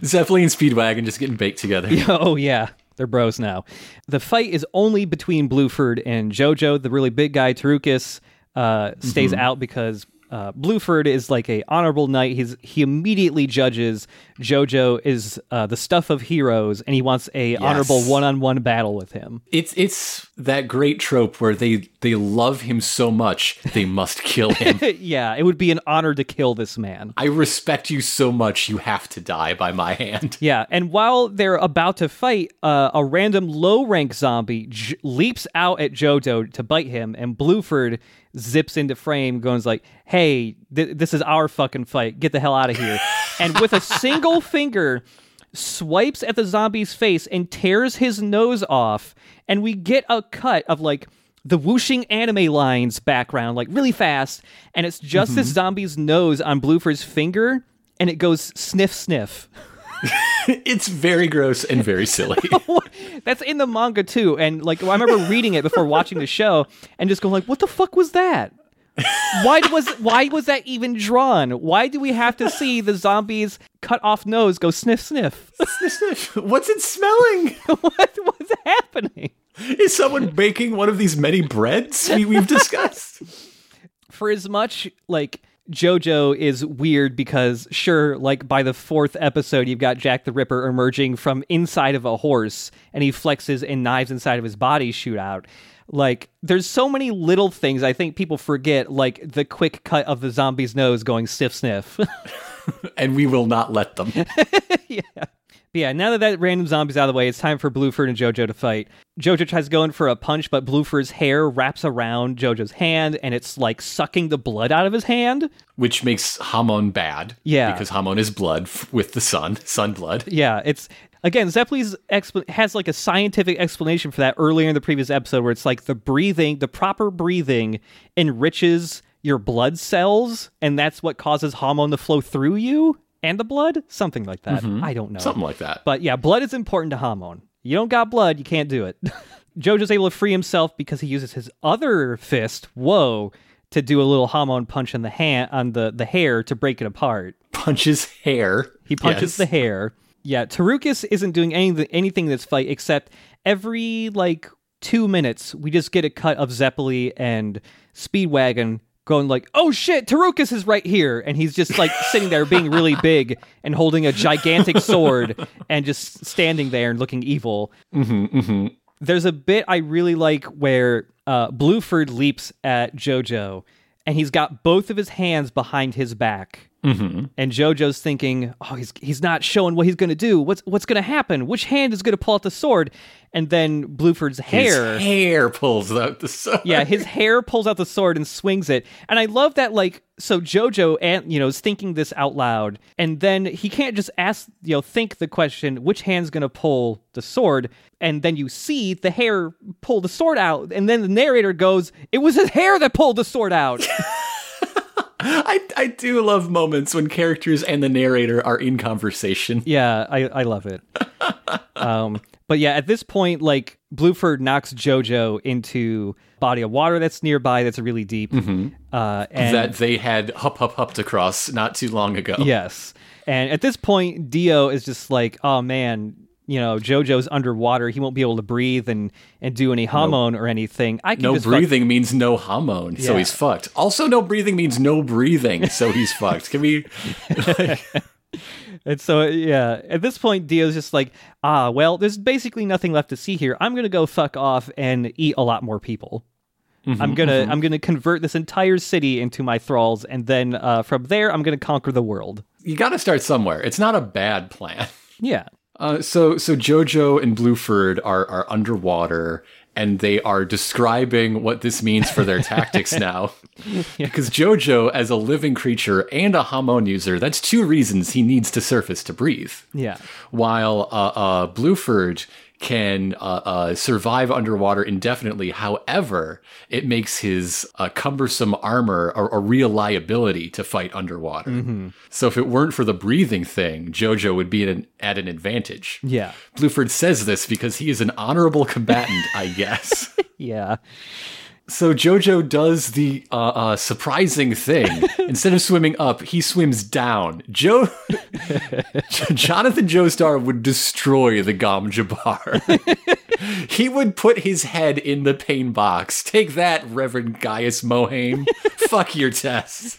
Zeppeli and Speedwagon just getting baked together. oh yeah, they're bros now. The fight is only between Blueford and JoJo. The really big guy, Tarukis, uh, stays out because uh, Blueford is like a honorable knight. He's he immediately judges JoJo is uh, the stuff of heroes, and he wants a honorable one on one battle with him. It's it's that great trope where they they love him so much they must kill him. yeah, it would be an honor to kill this man. I respect you so much, you have to die by my hand. Yeah, and while they're about to fight, uh, a random low rank zombie j- leaps out at JoJo to bite him, and Blueford zips into frame, goes like, "Hey, th- this is our fucking fight. Get the hell out of here!" and with a single finger, swipes at the zombie's face and tears his nose off, and we get a cut of like the whooshing anime lines background, like really fast, and it's just this mm-hmm. zombie's nose on Blueford's finger, and it goes sniff sniff. It's very gross and very silly. That's in the manga too, and like I remember reading it before watching the show, and just going like, "What the fuck was that? Why was why was that even drawn? Why do we have to see the zombies cut off nose go sniff sniff? Sniff sniff? What's it smelling? what was happening?" Is someone baking one of these many breads we, we've discussed? for as much like JoJo is weird because sure, like by the fourth episode, you've got Jack the Ripper emerging from inside of a horse and he flexes and knives inside of his body shoot out. Like there's so many little things I think people forget, like the quick cut of the zombie's nose going sniff sniff. and we will not let them. yeah. But yeah, now that that random zombie's out of the way, it's time for Blueford and Jojo to fight. Jojo tries going for a punch, but Blueford's hair wraps around Jojo's hand, and it's like sucking the blood out of his hand. Which makes Hamon bad. Yeah. Because Hamon is blood f- with the sun, sun blood. Yeah, it's again Zeppeli's expl- has like a scientific explanation for that earlier in the previous episode, where it's like the breathing, the proper breathing, enriches your blood cells, and that's what causes Hamon to flow through you and the blood, something like that. Mm-hmm. I don't know. Something like that. But yeah, blood is important to Hamon. You don't got blood, you can't do it. Jojo's able to free himself because he uses his other fist, whoa, to do a little Hamon punch on the hand on the, the hair to break it apart. Punches hair. He punches Yes. the hair. Yeah, Tarukas isn't doing anything anything in this fight except every like two minutes we just get a cut of Zeppeli and Speedwagon going like, "Oh shit, Tarukas is right here," and he's just like sitting there being really big and holding a gigantic sword and just standing there and looking evil. There's a bit I really like where uh, Blueford leaps at JoJo, and he's got both of his hands behind his back. Mm-hmm. And JoJo's thinking, "Oh, he's he's not showing what he's going to do. What's what's going to happen? Which hand is going to pull out the sword?" And then Blueford's hair, His hair pulls out the sun. yeah, his hair pulls out the sword and swings it. And I love that, like, so JoJo and you know is thinking this out loud, and then he can't just ask, you know, think the question, which hand's going to pull the sword? And then you see the hair pull the sword out, and then the narrator goes, "It was his hair that pulled the sword out." I, I do love moments when characters and the narrator are in conversation. Yeah, I, I love it. um, but yeah, at this point, like Blueford knocks JoJo into body of water that's nearby that's really deep. Uh, and that they had hup hup hupped across not too long ago. yes, and at this point, Dio is just like, oh man. You know, JoJo's underwater. He won't be able to breathe and, and do any Hamon or anything. I can No just fuck- breathing means no Hamon, so he's fucked. Also, no breathing means no breathing, so he's fucked. Can we? And so, yeah, at this point, Dio's just like, ah, well, there's basically nothing left to see here. I'm gonna go fuck off and eat a lot more people. I'm gonna I'm gonna convert this entire city into my thralls, and then uh, from there, I'm gonna conquer the world. You got to start somewhere. It's not a bad plan. Yeah, Uh, so so Jojo and Blueford are are underwater and they are describing what this means for their tactics now. Because Jojo, as a living creature and a Hamon user, that's two reasons he needs to surface to breathe. yeah, While uh, uh, Blueford can uh, uh, survive underwater indefinitely. However, it makes his uh, cumbersome armor a, a real liability to fight underwater. So if it weren't for the breathing thing, Jojo would be at an, at an advantage. yeah, Bluford says this because he is an honorable combatant, I guess. yeah. So Jojo does the uh, uh, surprising thing. Instead of swimming up, he swims down. Joe, Jonathan Joestar would destroy the Gom Jabbar. he would put his head in the pain box. Take that, Reverend Gaius Mohiam. Fuck your test.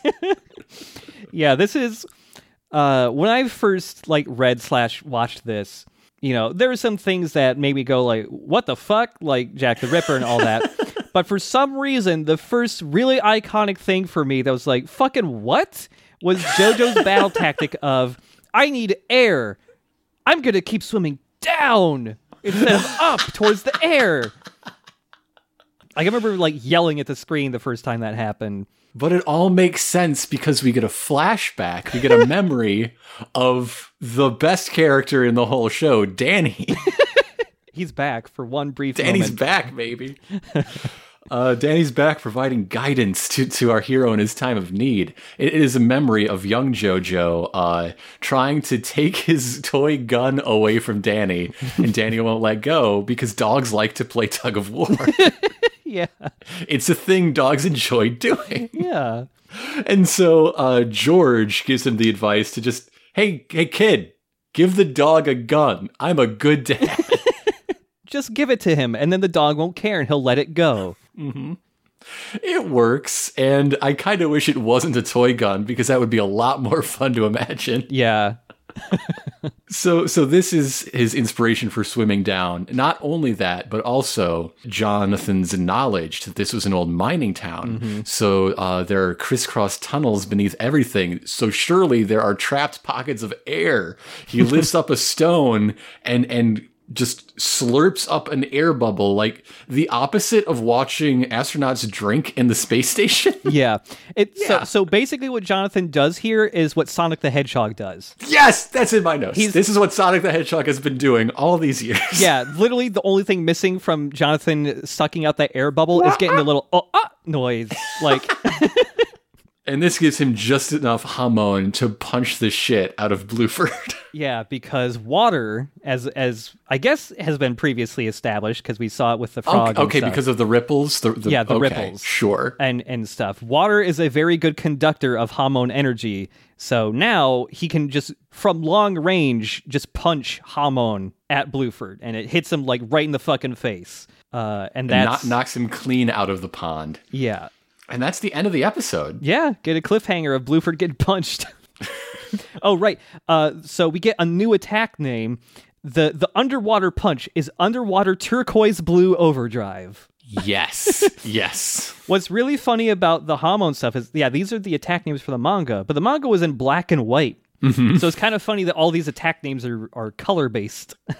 yeah this is uh when i first like read slash watched this you know there are some things that made me go like what the fuck like jack the ripper and all that but for some reason the first really iconic thing for me that was like fucking what was jojo's battle tactic of i need air i'm gonna keep swimming down instead of up towards the air I remember like yelling at the screen the first time that happened. But it all makes sense because we get a flashback. We get a memory of the best character in the whole show, Danny. He's back for one brief time. Danny's moment. back, baby. Uh, Danny's back providing guidance to, to our hero in his time of need. It is a memory of young JoJo uh, trying to take his toy gun away from Danny, and Danny won't let go because dogs like to play tug of war. yeah, it's a thing dogs enjoy doing. yeah. And so uh, George gives him the advice to just, hey, hey, kid, give the dog a gun. I'm a good dad. Just give it to him, and then the dog won't care, and he'll let it go. It works, and I kind of wish it wasn't a toy gun because that would be a lot more fun to imagine. Yeah. So, so this is his inspiration for swimming down. Not only that, but also Jonathan's knowledge that this was an old mining town. So uh, there are crisscross tunnels beneath everything. So surely there are trapped pockets of air. He lifts up a stone and and just slurps up an air bubble, like the opposite of watching astronauts drink in the space station. yeah. It, Yeah. So, so basically, what Jonathan does here is what Sonic the Hedgehog does. yes, that's in my notes. He's- this is what Sonic the Hedgehog has been doing all these years. Yeah, literally the only thing missing from Jonathan sucking out that air bubble is getting the little oh ah noise. Like, And this gives him just enough hamon to punch the shit out of Blueford. yeah, because water, as as I guess has been previously established, because we saw it with the frog. okay, okay because of the ripples. The, the, Yeah, the okay, ripples. Sure. and and stuff. Water is a very good conductor of Hamon energy. So now he can just from long range just punch Hamon at Blueford, and it hits him like right in the fucking face. Uh, and that's knocks him clean out of the pond. yeah, And that's the end of the episode. yeah. Get a cliffhanger of Blueford getting punched. oh right. Uh, so we get a new attack name. the The underwater punch is underwater turquoise blue overdrive. Yes. yes. What's really funny about the Hamon stuff is, yeah, these are the attack names for the manga, but the manga was in black and white. So it's kind of funny that all these attack names are, are color based.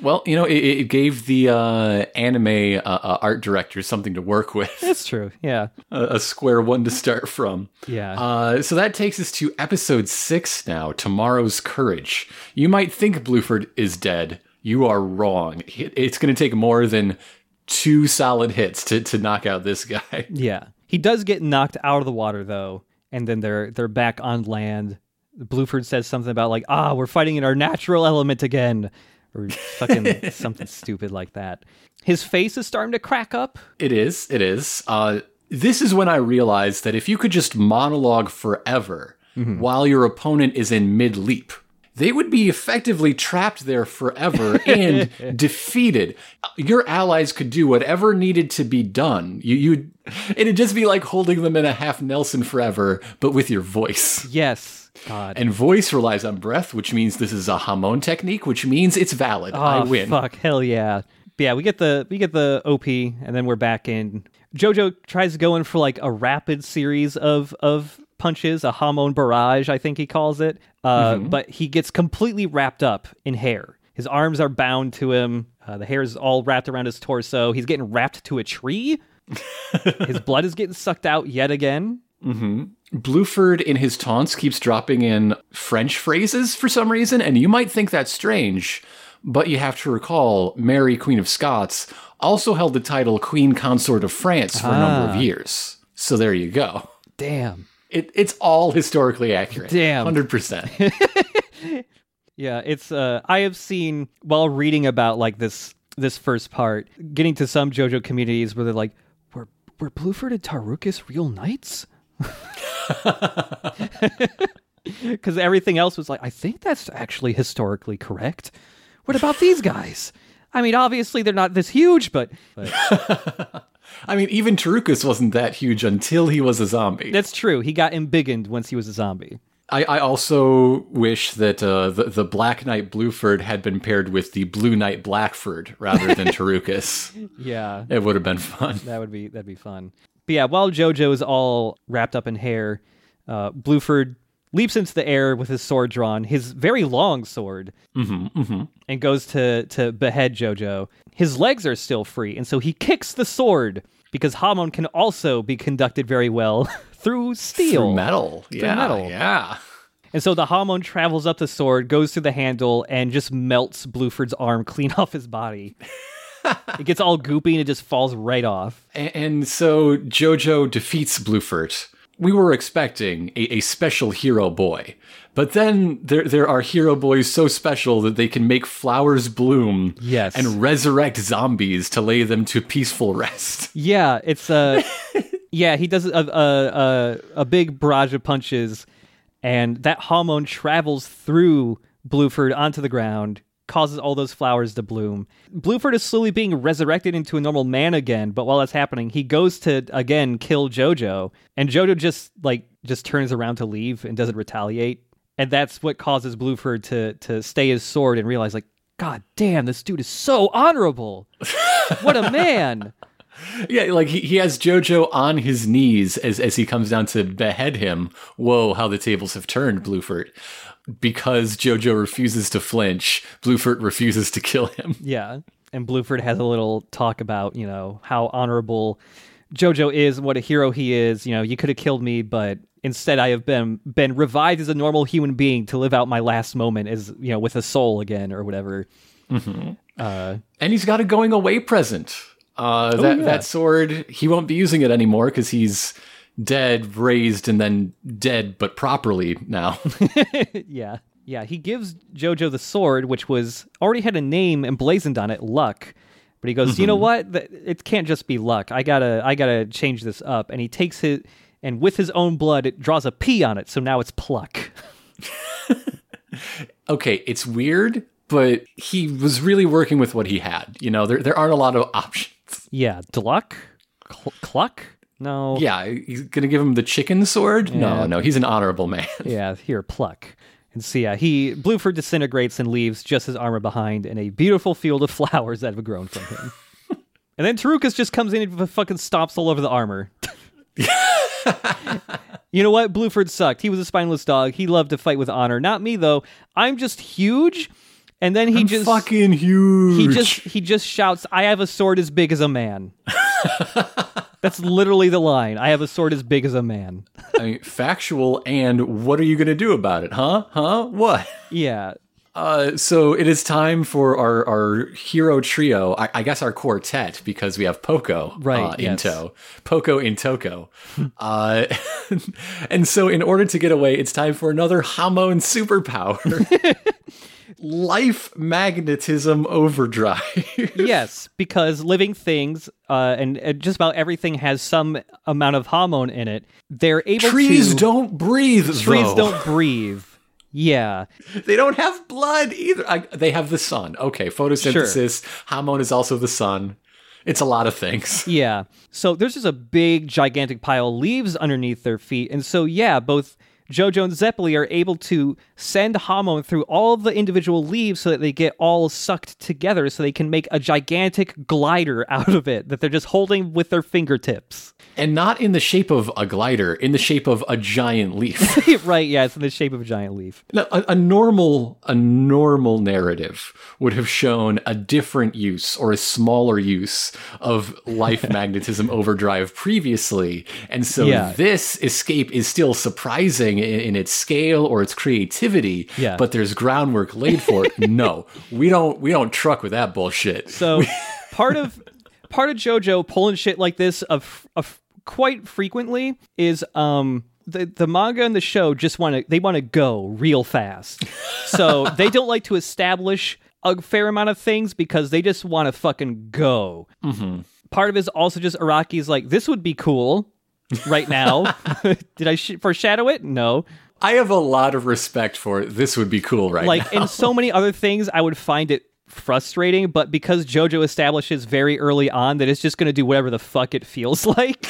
Well, you know, it, it gave the uh, anime uh, uh, art director something to work with, That's true. Yeah. a, a square one to start from. Yeah. Uh, so that takes us to episode six now Tomorrow's Courage. You might think Blueford is dead. You are wrong. It- It's going to take more than two solid hits to, to knock out this guy. yeah. He does get knocked out of the water though, and then they're they're back on land. Blueford says something about like, ah, we're fighting in our natural element again. Or fucking something stupid like that. His face is starting to crack up. It is. It is. Uh, this is when I realized that if you could just monologue forever while your opponent is in mid leap, they would be effectively trapped there forever and defeated. Your allies could do whatever needed to be done. You, you'd, it'd just be like holding them in a half Nelson forever, but with your voice. Yes. God. And voice relies on breath, which means this is a Hamon technique, which means it's valid. I Oh, win. Fuck, hell yeah. But yeah, we get the we get the OP, and then we're back in. Jojo tries to go in for like a rapid series of of punches, a Hamon barrage, I think he calls it. Uh, Mm-hmm. But he gets completely wrapped up in hair. His arms are bound to him. Uh, the hair is all wrapped around his torso. He's getting wrapped to a tree. his blood is getting sucked out yet again. Bluford in his taunts keeps dropping in French phrases for some reason, and you might think that's strange, but you have to recall Mary, Queen of Scots, also held the title Queen Consort of France for a number of years. So there you go. Damn. It, it's all historically accurate. Damn. 100%. Yeah, it's uh I have seen while reading about like this this first part, getting to some JoJo communities where they're like, Were were Blueford and Tarukas real knights? Because everything else was like, I think that's actually historically correct. What about these guys? I mean, obviously they're not this huge, but, but I mean, even Tarukas wasn't that huge until he was a zombie. that's true. He got embiggened once he was a zombie. I, I also wish that uh, the, the Black Knight Blueford had been paired with the Blue Knight Blackford rather than Tarukas. Yeah. It would have been fun. That would be that'd be fun. But yeah, while JoJo is all wrapped up in hair, uh, Bluford leaps into the air with his sword drawn, his very long sword, and goes to to behead JoJo. His legs are still free, and so he kicks the sword because Hamon can also be conducted very well through steel. Through metal. yeah, metal. Yeah. And so the Hamon travels up the sword, goes through the handle, and just melts Bluford's arm clean off his body. It gets all goopy and it just falls right off. A- And so Jojo defeats Bluford. We were expecting a, a special hero boy, but then there there are hero boys so special that they can make flowers bloom, Yes. and resurrect zombies to lay them to peaceful rest. Yeah, it's uh yeah, he does a a a, a big barrage of punches and that Hamon travels through Bluford onto the ground, causes all those flowers to bloom. Bluford is slowly being resurrected into a normal man again, but while that's happening, he goes to again kill Jojo, and Jojo just like just turns around to leave and doesn't retaliate. and that's what causes Blueford to to stay his sword and realize like, God damn, this dude is so honorable. what a man. Yeah, like he, he has Jojo on his knees as, as he comes down to behead him. Whoa, how the tables have turned, Blueford. Because Jojo refuses to flinch, Blueford refuses to kill him. Yeah. And Blueford has a little talk about, you know, how honorable Jojo is, what a hero he is. You know, you could have killed me, but instead I have been been revived as a normal human being to live out my last moment as, you know, with a soul again or whatever. Uh, And he's got a going away present. Uh, that, yeah. that sword, he won't be using it anymore because he's dead, raised, and then dead, but properly now. yeah. Yeah, he gives Jojo the sword, which was already had a name emblazoned on it, Luck. But he goes, you know mm-hmm. what? It can't just be luck. I gotta, I gotta change this up. And he takes it, and with his own blood, it draws a P on it. So now it's pluck. okay, it's weird, but he was really working with what he had. You know, there, there aren't a lot of options. Yeah, Dluck, Cl- Cluck. No. Yeah, he's gonna give him the chicken sword? Yeah. No, no, he's an honorable man. Yeah, here, pluck. And see, yeah, he Blueford disintegrates and leaves just his armor behind in a beautiful field of flowers that have grown from him. and then Tarukas just comes in and fucking stomps all over the armor. you know what? Blueford sucked. He was a spineless dog. He loved to fight with honor. Not me though. I'm just huge. And then he just fucking huge. he just he just shouts, "I have a sword as big as a man." That's literally the line. I have a sword as big as a man. I mean, factual, and what are you gonna do about it, huh? Huh? What? Yeah. Uh, so it is time for our, our hero trio. I, I guess our quartet because we have Poco Right, uh, in yes. tow. Poco in Toko. uh, and so in order to get away, it's time for another Hamon superpower. Life magnetism overdrive. yes, because living things uh, and, and just about everything has some amount of Hamon in it. They're able Trees to don't breathe. trees though. don't breathe. Yeah, They don't have blood either. I, they have the sun. Okay, photosynthesis. Hamon is also the sun. It's a lot of things. yeah. So there's just a big, gigantic pile of leaves underneath their feet, and so yeah, both Jojo and Zeppeli are able to send Hamon through all the individual leaves so that they get all sucked together, so they can make a gigantic glider out of it that they're just holding with their fingertips. And not in the shape of a glider, in the shape of a giant leaf. right? Yeah, it's in the shape of a giant leaf. Now, a, a normal a normal narrative would have shown a different use or a smaller use of life magnetism overdrive previously, and so Yeah. this escape is still surprising in, in its scale or its creativity. Yeah. but there's groundwork laid for it. no, we don't we don't truck with that bullshit. So part of part of JoJo pulling shit like this of, of quite frequently is um the the manga and the show just want to they want to go real fast. So they don't like to establish a fair amount of things because they just want to fucking go. Mm-hmm. Part of it is also just Araki's like this would be cool right now. Did I sh- foreshadow it? No. I have a lot of respect for it. This would be cool, right? like now. in so many other things i would find it frustrating but because jojo establishes very early on that it's just going to do whatever the fuck it feels like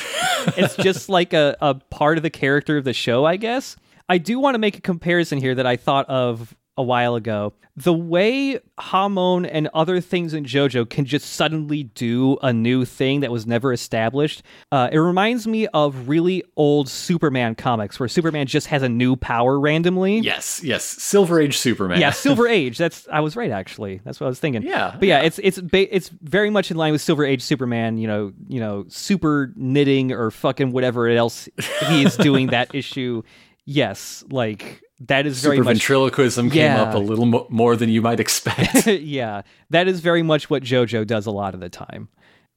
it's just like a, a part of the character of the show i guess i do want to make a comparison here that i thought of a while ago the way hamon and other things in jojo can just suddenly do a new thing that was never established uh, it reminds me of really old superman comics where superman just has a new power randomly yes, yes, Silver Age Superman. yeah, Silver Age. That's I was right actually. That's what I was thinking. Yeah, but yeah, it's it's ba- it's very much in line with Silver Age Superman. You know, you know, super knitting or fucking whatever else he is doing that issue. Yes, like that is very Super much ventriloquism came up a little mo- more than you might expect. yeah, that is very much what JoJo does a lot of the time.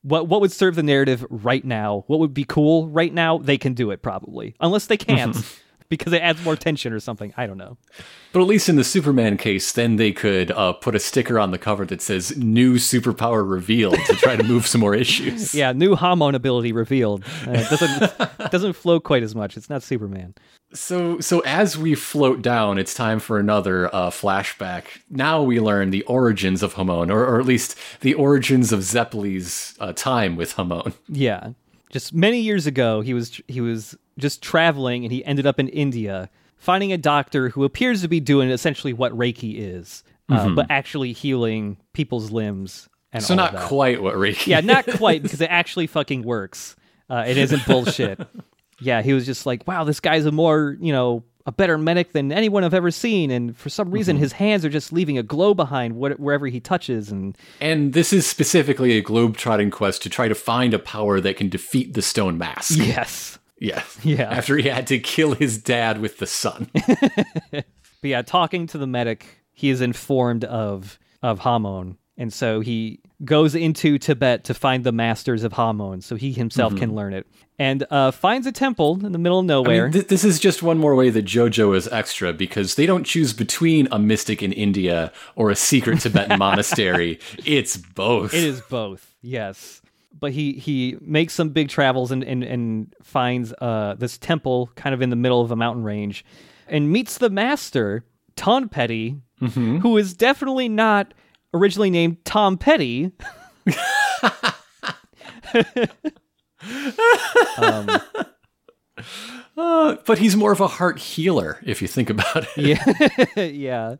What what would serve the narrative right now? What would be cool right now? They can do it probably, unless they can't, because it adds more tension or something. I don't know. But at least in the Superman case, then they could uh, put a sticker on the cover that says "New Superpower Revealed" to try to move some more issues. Yeah, new Hamon ability revealed. Uh, doesn't doesn't flow quite as much. It's not Superman. So, so as we float down, it's time for another uh, flashback. Now we learn the origins of Hamon, or, or at least the origins of Zeppeli's uh, time with Hamon. Yeah, just many years ago, he was he was just traveling and he ended up in India finding a doctor who appears to be doing essentially what Reiki is, uh, but actually healing people's limbs. And So not quite what Reiki. Yeah, not quite because it actually fucking works. Uh, it isn't bullshit. yeah, he was just like, wow, this guy's a more, you know, a better medic than anyone I've ever seen. And for some reason, his hands are just leaving a glow behind what, wherever he touches. And And this is specifically a globe-trotting quest to try to find a power that can defeat the stone mask. yes. Yes. Yeah. After he had to kill his dad with the sun. But yeah, talking to the medic, he is informed of of Hamon, and so he goes into Tibet to find the masters of Hamon, so he himself can learn it, and uh, finds a temple in the middle of Mm-hmm. I nowhere. mean, th- this is just one more way that JoJo is extra because they don't choose between a mystic in India or a secret Tibetan monastery. It's both. It is both, yes. But he he makes some big travels and and, and finds uh, this temple kind of in the middle of a mountain range, and meets the master Tom Petty, who is definitely not originally named Tom Petty. Uh, but he's more of a heart healer if you think about it. Yeah, yeah,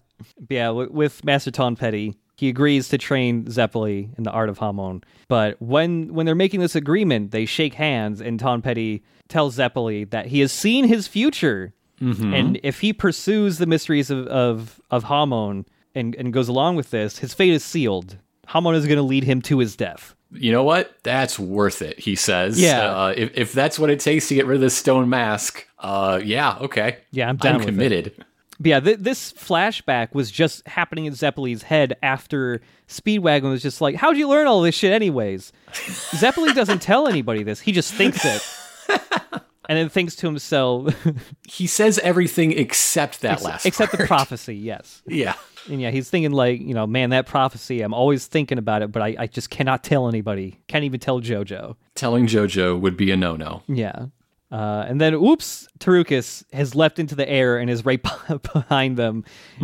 yeah. With Master Tom Petty, he agrees to train Zeppeli in the art of Hamon. But when when they're making this agreement, they shake hands, and Ton Petty tells Zeppeli that he has seen his future, and if he pursues the mysteries of of, of Hamon and and goes along with this, his fate is sealed. Hamon is going to lead him to his death. You know what? That's worth it, he says. Yeah. Uh, if, if that's what it takes to get rid of this stone mask, uh, yeah, okay. Yeah, I'm down I'm committed. But yeah, th- this flashback was just happening in Zeppeli's head after Speedwagon was just like, "How'd you learn all this shit, anyways?" Zeppeli doesn't tell anybody this; he just thinks it, and then thinks to himself, He says everything except that last except the prophecy. Yes, Yeah. and yeah, he's thinking like, you know, man, that prophecy. I'm always thinking about it, but I, I just cannot tell anybody. Can't even tell JoJo. Telling JoJo would be a no-no. Yeah. Uh, and then, oops, Tarukas has leapt into the air and is right behind them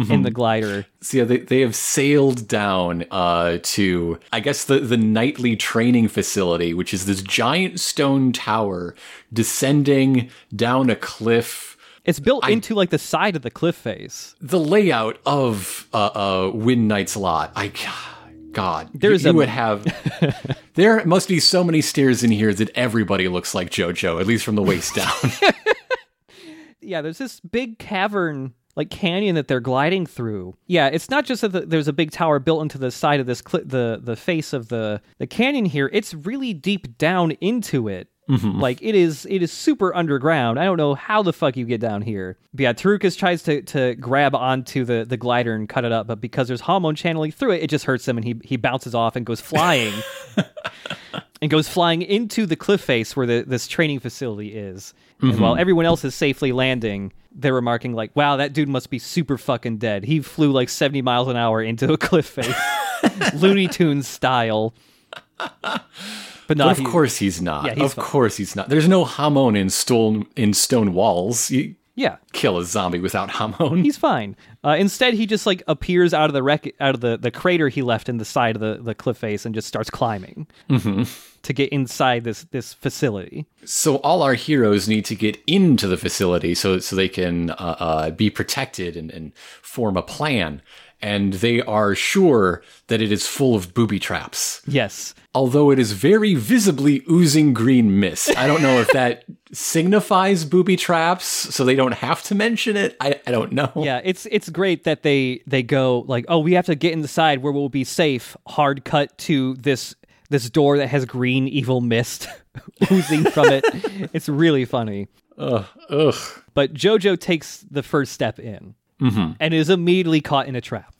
in the glider. So yeah, they, they have sailed down uh, to, I guess, the, the nightly training facility, which is this giant stone tower descending down a cliff. It's built into like the side of the cliff face. The layout of uh, uh, Windknight's Lot, I, God, There's you, a- would have. there must be so many stairs in here that everybody looks like JoJo, at least from the waist down. Yeah, there's this big cavern, like canyon that they're gliding through. Yeah, it's not just that the, there's a big tower built into the side of this cli- the the face of the the canyon here. It's really deep down into it. Mm-hmm. Like it is, it is super underground. I don't know how the fuck you get down here. But yeah, Tarukas tries to to grab onto the the glider and cut it up, but because there's Hamon channeling through it, it just hurts him, and he he bounces off and goes flying. and goes flying into the cliff face where the, this training facility is. And while mm-hmm. everyone else is safely landing, they're remarking like, "Wow, that dude must be super fucking dead. He flew like 70 miles an hour into a cliff face, Looney Tunes style." But not But of he- course he's not. Yeah, he's of fine. course he's not. There's no Hamon in stone in stone walls. You Yeah, kill a zombie without Hamon. he's fine. Uh, instead, he just like appears out of the wreck, out of the, the crater he left in the side of the, the cliff face, and just starts climbing to get inside this this facility. So all our heroes need to get into the facility so so they can uh, uh, be protected and, and form a plan. And they are sure that it is full of booby traps, Yes, although it is very visibly oozing green mist. I don't know if that signifies booby traps, so they don't have to mention it. I, I don't know. yeah, it's it's great that they they go like, oh, we have to get inside where we'll be safe. Hard cut to this this door that has green evil mist oozing from it. It's really funny. Ugh. Ugh. But Jojo takes the first step in and is immediately caught in a trap.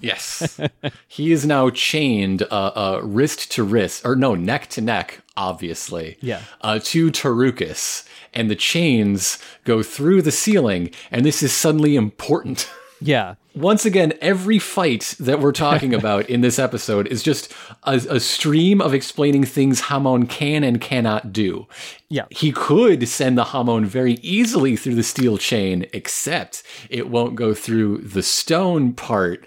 Yes. he is now chained uh, uh, wrist to wrist, or no, neck to neck, obviously. Yeah. Uh, to Tarukas. And the chains go through the ceiling, and this is suddenly important. Yeah. Once again, every fight that we're talking about in this episode is just a, a stream of explaining things Hamon can and cannot do. Yeah. He could send the Hamon very easily through the steel chain, except it won't go through the stone part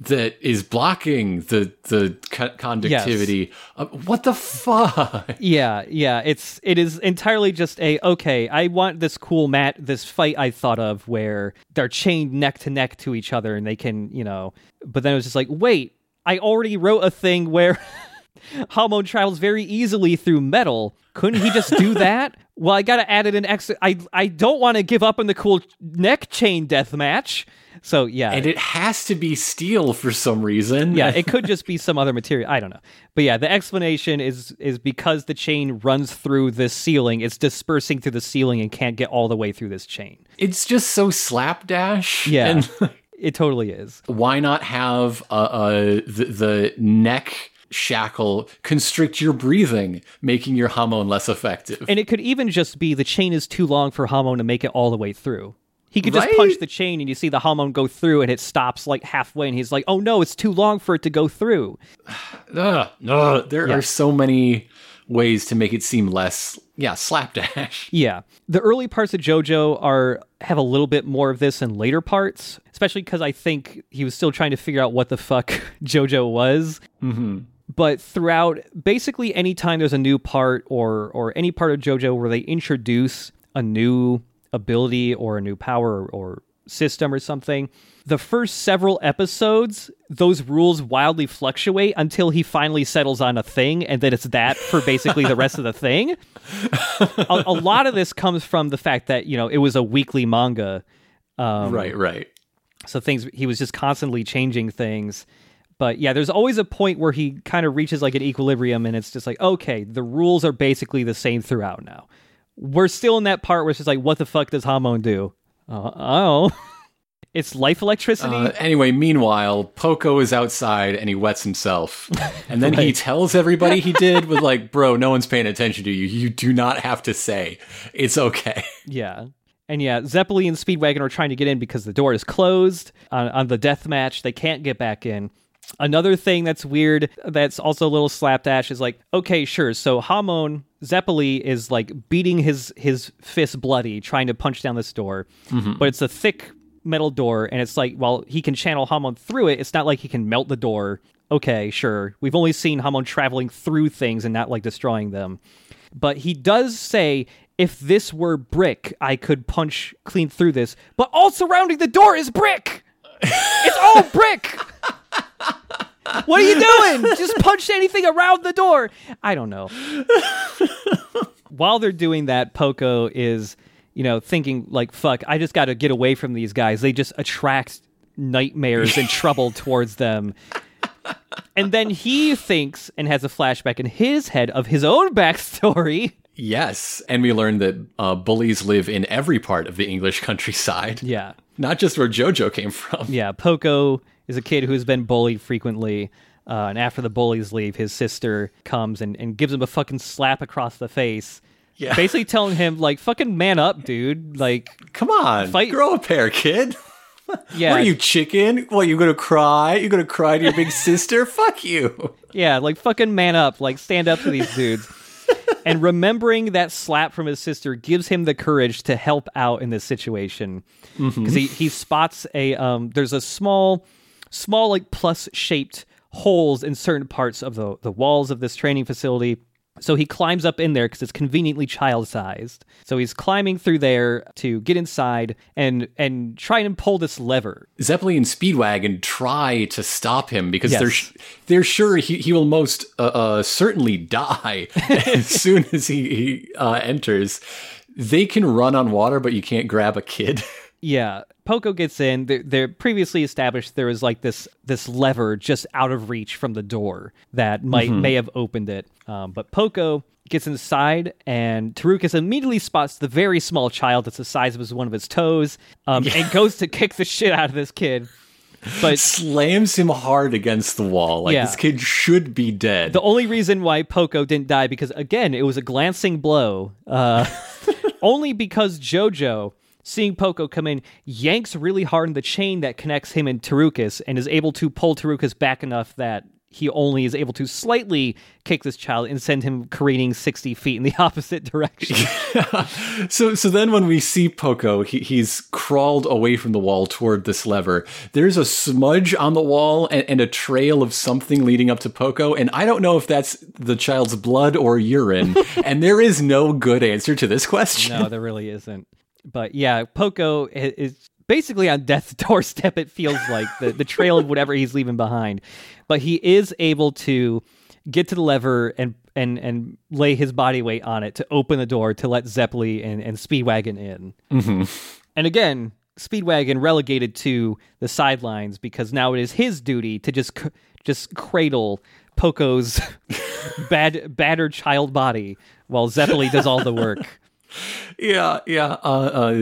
that is blocking the the co- conductivity. Uh, what the fuck? Yeah, yeah. It's it is entirely just a okay. I want this cool mat, this fight I thought of where they're chained neck to neck to each other and they can, you know. But then it was just like, wait, I already wrote a thing where Hamon travels very easily through metal. Couldn't he just do that? well, I gotta add it in extra. I I don't want to give up on the cool neck chain death match. So yeah, And it has to be steel for some reason. yeah, it could just be some other material. I don't know. But yeah, the explanation is is because the chain runs through this ceiling, it's dispersing through the ceiling and can't get all the way through this chain. it's just so slapdash. Yeah. And It totally is. why not have uh, uh, the, the neck shackle constrict your breathing, making your hamon less effective? And it could even just be the chain is too long for Hamon to make it all the way through. He could just Right? punch the chain and you see the Hamon go through and it stops like halfway and he's like, "Oh no, it's too long for it to go through." Ugh, ugh, there Yeah. are so many ways to make it seem less, yeah, slapdash. Yeah. The early parts of JoJo are have a little bit more of this in later parts, especially because I think he was still trying to figure out what the fuck JoJo was. Mm-hmm. But throughout, basically, anytime there's a new part or or any part of JoJo where they introduce a new ability or a new power or, system or something, the first several episodes, those rules wildly fluctuate until he finally settles on a thing, and then it's that for basically the rest of the thing. A, a lot of this comes from the fact that you know it was a weekly manga um, right, right. so things he was just constantly changing things. But yeah there's always a point where he kind of reaches like an equilibrium and it's just like okay the rules are basically the same throughout now we're still in that part where it's just like what the fuck does Hamon do uh, oh it's life electricity Uh, anyway, meanwhile, Poco is outside and he wets himself. And then he tells everybody he did with like, bro, no one's paying attention to you. You do not have to say. It's okay. Yeah. And yeah, Zeppeli and Speedwagon are trying to get in because the door is closed on, on the death match. They can't get back in. Another thing that's weird that's also a little slapdash is like, okay, sure. So Hamon Zeppeli is like beating his his fist bloody, trying to punch down this door. Mm-hmm. But it's a thick metal door, and it's like, while he can channel Hamon through it, it's not like he can melt the door. Okay, sure. We've only seen Hamon traveling through things and not like destroying them. But he does say, if this were brick, I could punch clean through this. But all surrounding the door is brick. It's all brick. What are you doing? Just punch anything around the door. I don't know. While they're doing that, Poco is, you know, thinking like, "Fuck, I just got to get away from these guys. They just attract nightmares and trouble towards them." And then he thinks and has a flashback in his head of his own backstory. Yes. And we learned that uh, bullies live in every part of the English countryside, Yeah. not just where JoJo came from. Yeah, Poco is a kid who's been bullied frequently. Uh, and after the bullies leave, his sister comes and, and gives him a fucking slap across the face. Yeah. Basically telling him, like, fucking man up, dude. Like, Come on, Fight- grow a pair, kid. yeah. What are you chicken? What you gonna cry? You gonna cry to your big sister? Fuck you. Yeah, like, fucking man up. Like, stand up to these dudes. and remembering that slap from his sister gives him the courage to help out in this situation. Because he, he spots a, um, there's a small, small, like, plus shaped holes in certain parts of the, the walls of this training facility. So he climbs up in there because it's conveniently child sized. So he's climbing through there to get inside and and try and pull this lever. Zeppeli and Speedwagon try to stop him because they're sh- they're sure he, he will most uh, uh, certainly die as soon as he, he uh, enters. They can run on water, but you can't grab a kid. Yeah, Poco gets in. They're, they're previously established there was like this this lever just out of reach from the door that might may have opened it. Um, but Poco gets inside, and Tarukas immediately spots the very small child that's the size of his, one of his toes, um, and goes to kick the shit out of this kid. But Slams him hard against the wall. Like Yeah. this kid should be dead. the only reason why Poco didn't die because again it was a glancing blow. Uh, only because JoJo, seeing Poco come in, yanks really hard on the chain that connects him and Tarukas and is able to pull Tarukas back enough that he only is able to slightly kick this child and send him careening 60 feet in the opposite direction. so so then when we see Poco, he, he's crawled away from the wall toward this lever. There's a smudge on the wall and, and a trail of something leading up to Poco, and I don't know if that's the child's blood or urine. and there is no good answer to this question. no, there really isn't. But yeah, Poco is basically on death's doorstep. It feels like the, the trail of whatever he's leaving behind. But he is able to get to the lever and and and lay his body weight on it to open the door to let Zeppeli and, and Speedwagon in. Mm-hmm. And again, Speedwagon relegated to the sidelines because now it is his duty to just just cradle Poco's bad battered child body while Zeppeli does all the work. Yeah, yeah. Uh, uh,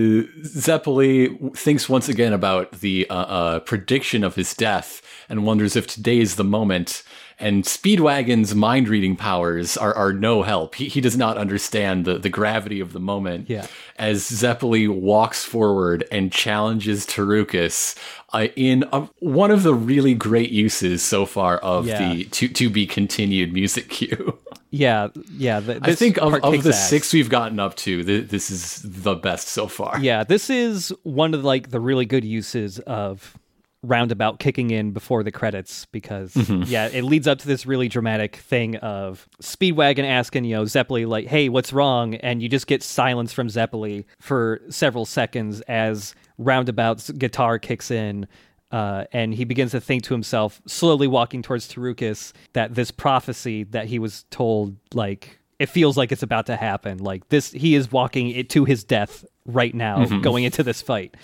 Zeppeli thinks once again about the uh, uh, prediction of his death and wonders if today is the moment. And Speedwagon's mind reading powers are, are no help. He, he does not understand the, the gravity of the moment. Yeah. As Zeppeli walks forward and challenges Tarukas uh, in a, one of the really great uses so far of Yeah. the to, to be continued music cue. Yeah, yeah. I think of, of the ass. six we've gotten up to, th- this is the best so far. Yeah, this is one of like the really good uses of roundabout kicking in before the credits because Mm-hmm. yeah, it leads up to this really dramatic thing of Speedwagon asking, you know, Zeppeli like, "Hey, what's wrong?" and you just get silence from Zeppeli for several seconds as roundabout's guitar kicks in. Uh, and he begins to think to himself, slowly walking towards Tarukas, that this prophecy that he was told, like, it feels like it's about to happen. Like this, he is walking it to his death right now, going into this fight,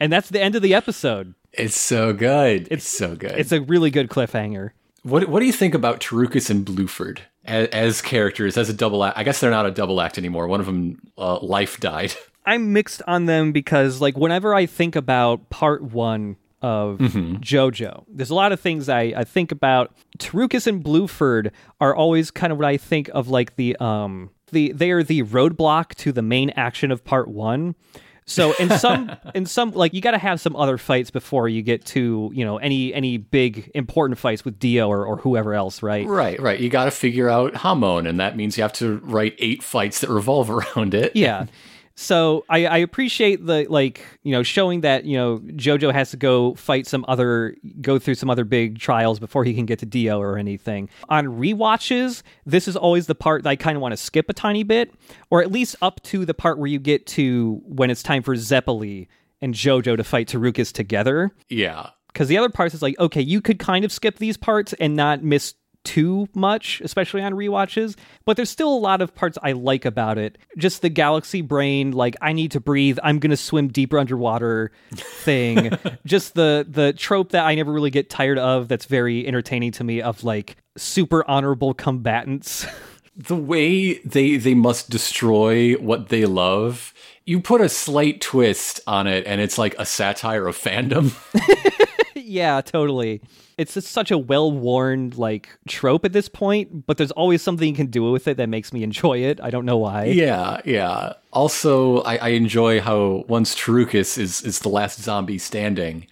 and that's the end of the episode. It's so good. It's, so good. It's a really good cliffhanger. what What do you think about Tarukas and Blueford as, as characters, as a double act? I guess they're not a double act anymore. One of them, uh, life died. I'm mixed on them because, like, whenever I think about part one of JoJo, there's a lot of things I, I think about. Tarukas and Blueford are always kind of what I think of, like the um the they are the roadblock to the main action of part one. So in some in some like you got to have some other fights before you get to you know any any big important fights with Dio or, or whoever else, right? right, right. You got to figure out Hamon, and that means you have to write eight fights that revolve around it. yeah so I, I appreciate the like you know showing that you know jojo has to go fight some other go through some other big trials before he can get to dio or anything on rewatches this is always the part that i kind of want to skip a tiny bit or at least up to the part where you get to when it's time for zeppeli and jojo to fight tarukas together Yeah. because the other parts is like okay you could kind of skip these parts and not miss too much especially on rewatches but there's still a lot of parts i like about it. Just the galaxy brain like i need to breathe i'm gonna swim deeper underwater thing. Just the the trope that i never really get tired of that's very entertaining to me of like super honorable combatants. The way they they must destroy what they love you put a slight twist on it and it's like a satire of fandom yeah totally it's just such a well-worn like trope at this point but there's always something you can do with it that makes me enjoy it i don't know why yeah yeah also i, I enjoy how once Tarukas is is the last zombie standing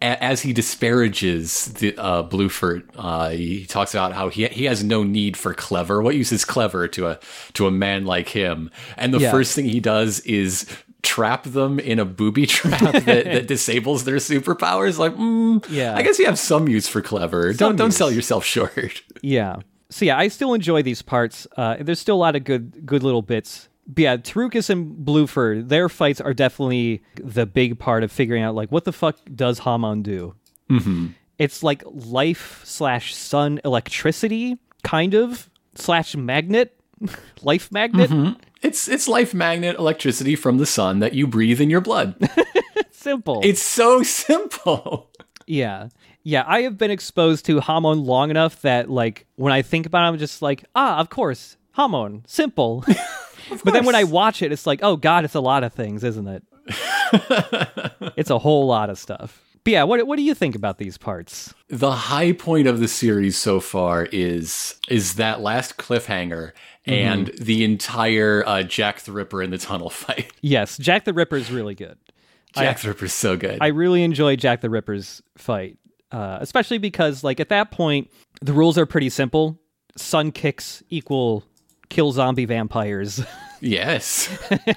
a- as he disparages the uh, Blueford, uh, he talks about how he he has no need for clever. What use is clever to a to a man like him? And the Yeah. first thing he does is trap them in a booby trap that, that disables their superpowers. Like, mm, Yeah. I guess you have some use for clever. Some don't don't use. sell yourself short. Yeah. So yeah, I still enjoy these parts. Uh, there's still a lot of good good little bits. But yeah, Tarukas and Blueford, their fights are definitely the big part of figuring out like what the fuck does Hamon do. Mm-hmm. It's like life slash sun electricity, kind of slash magnet, life magnet. It's it's life magnet electricity from the sun that you breathe in your blood. Simple. it's so simple. Yeah. Yeah, I have been exposed to Hamon long enough that like when I think about it, I'm just like, ah, of course, Hamon, simple. but then when I watch it, it's like, oh god, it's a lot of things, isn't it? it's a whole lot of stuff. But yeah, what what do you think about these parts? The high point of the series so far is is that last cliffhanger and the entire uh, Jack the Ripper in the tunnel fight. Yes, Jack the Ripper is really good. Jack the Ripper's so good. I really enjoy Jack the Ripper's fight, uh, especially because, like, at that point, The rules are pretty simple. Sun kicks equal kill zombie vampires. Yes.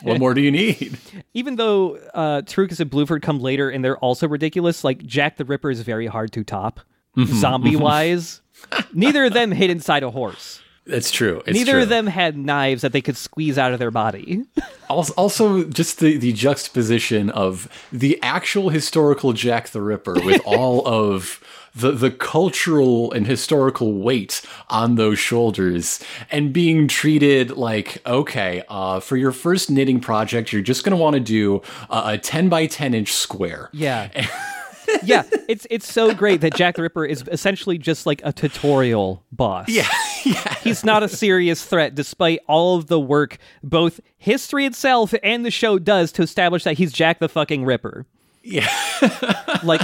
what more do you need? Even though uh, Tarukas and Bluford come later and they're also ridiculous, like Jack the Ripper is very hard to top, zombie wise. Neither of them hid inside a horse. That's true. It's Neither true. of them had knives that they could squeeze out of their body. Also, also just the, the juxtaposition of the actual historical Jack the Ripper with all of the, the cultural and historical weight on those shoulders and being treated like, okay, uh, for your first knitting project, you're just going to want to do a, a 10 by 10 inch square. Yeah. yeah, it's it's so great that Jack the Ripper is essentially just like a tutorial boss. Yeah. yeah. He's not a serious threat despite all of the work both history itself and the show does to establish that he's Jack the fucking Ripper. Yeah. Like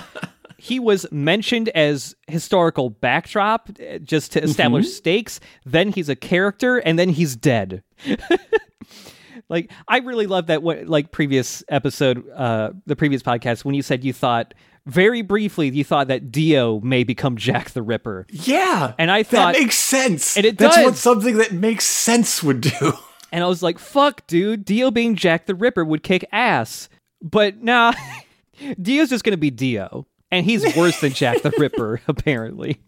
he was mentioned as historical backdrop uh, just to establish stakes, then he's a character and then he's dead. like I really love that what like previous episode uh the previous podcast when you said you thought very briefly you thought that Dio may become Jack the Ripper. Yeah. And I thought that makes sense. And it That's what does. something that makes sense would do. And I was like, fuck, dude, Dio being Jack the Ripper would kick ass. But nah, Dio's just gonna be Dio. And he's worse than Jack the Ripper, apparently.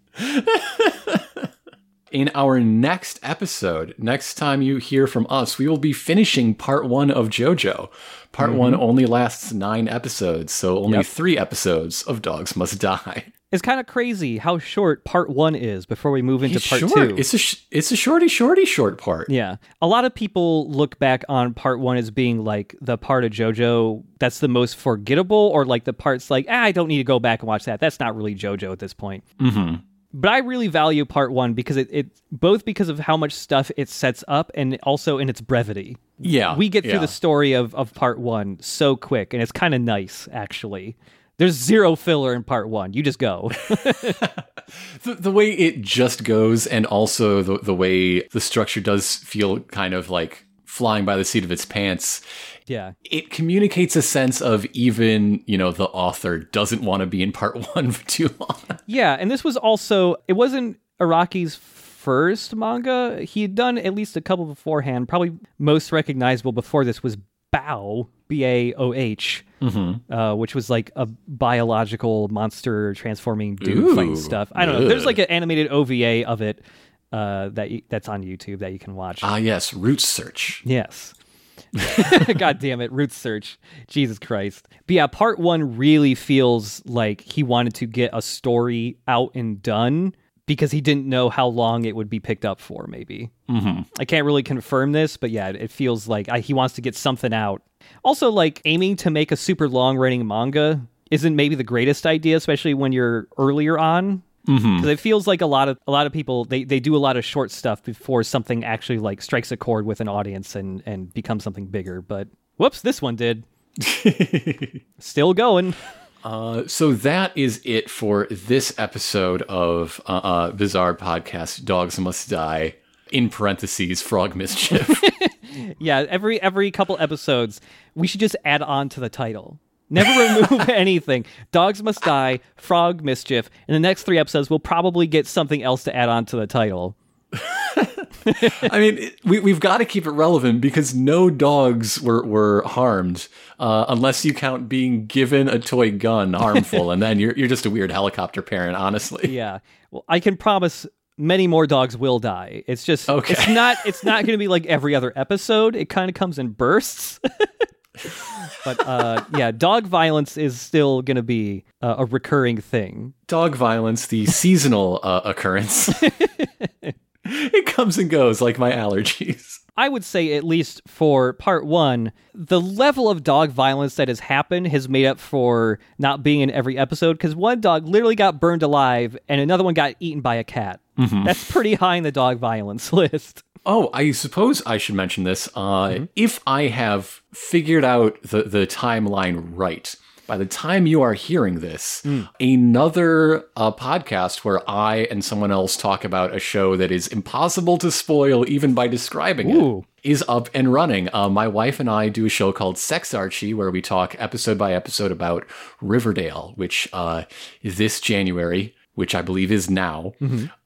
In our next episode, next time you hear from us, we will be finishing part one of JoJo. Part one only lasts nine episodes, so only Mm-hmm. Yep. three episodes of Dogs Must Die. It's kind of crazy how short part one is before we move into It's part short. two. It's a sh- it's a shorty shorty short part. Yeah. A lot of people look back on part one as being like the part of JoJo that's the most forgettable, or like the parts like, ah, I don't need to go back and watch that. That's not really JoJo at this point. Mm-hmm. But I really value part one because it, it both because of how much stuff it sets up and also in its brevity. Yeah, We get through yeah. the story of, of part one so quick, and it's kind of nice, actually. There's zero filler in part one. You just go. the, the way it just goes, and also the the way the structure does feel kind of like flying by the seat of its pants. yeah. It communicates a sense of even you know the author doesn't want to be in part one for too long. Yeah, and this was also it wasn't Araki's first manga. He had done at least a couple beforehand. Probably most recognizable before this was Baoh, B A O H, uh, which was like a biological monster transforming dude Ooh, fight stuff. I don't know. There's like an animated OVA of it uh, that that's on YouTube that you can watch. Ah, yes, root search. Yes. God damn it, root search. Jesus Christ. But yeah, part one really feels like he wanted to get a story out and done because he didn't know how long it would be picked up for, maybe. Mm-hmm. I can't really confirm this, but yeah, it feels like I, he wants to get something out. Also, like aiming to make a super long running manga isn't maybe the greatest idea, especially when you're earlier on. Mm-hmm. Because it feels like a lot of a lot of people they, they do a lot of short stuff before something actually like strikes a chord with an audience and and becomes something bigger. But whoops, this one did. Still going. Uh, so that is it for this episode of uh, uh, Bizarre Podcast. Dogs must die. In parentheses, frog mischief. Yeah, every every couple episodes, we should just add on to the title. Never remove anything. Dogs must die. Frog mischief. In the next three episodes, we'll probably get something else to add on to the title. I mean, it, we, we've got to keep it relevant because no dogs were, were harmed, uh, unless you count being given a toy gun harmful, and then you're, you're just a weird helicopter parent, honestly. Yeah. Well, I can promise many more dogs will die. It's just Okay. it's not it's not going to be like every other episode. It kind of comes in bursts. but uh yeah, dog violence is still going to be uh, a recurring thing. Dog violence, the seasonal uh, occurrence. it comes and goes like my allergies. I would say at least for part 1, the level of dog violence that has happened has made up for not being in every episode cuz one dog literally got burned alive and another one got eaten by a cat. That's pretty high in the dog violence list. Oh, I suppose I should mention this. Uh, If I have figured out the, the timeline right, by the time you are hearing this, another uh, podcast where I and someone else talk about a show that is impossible to spoil even by describing Ooh. it is up and running. Uh, my wife and I do a show called Sex Archie where we talk episode by episode about Riverdale, which uh, this January which I believe is now,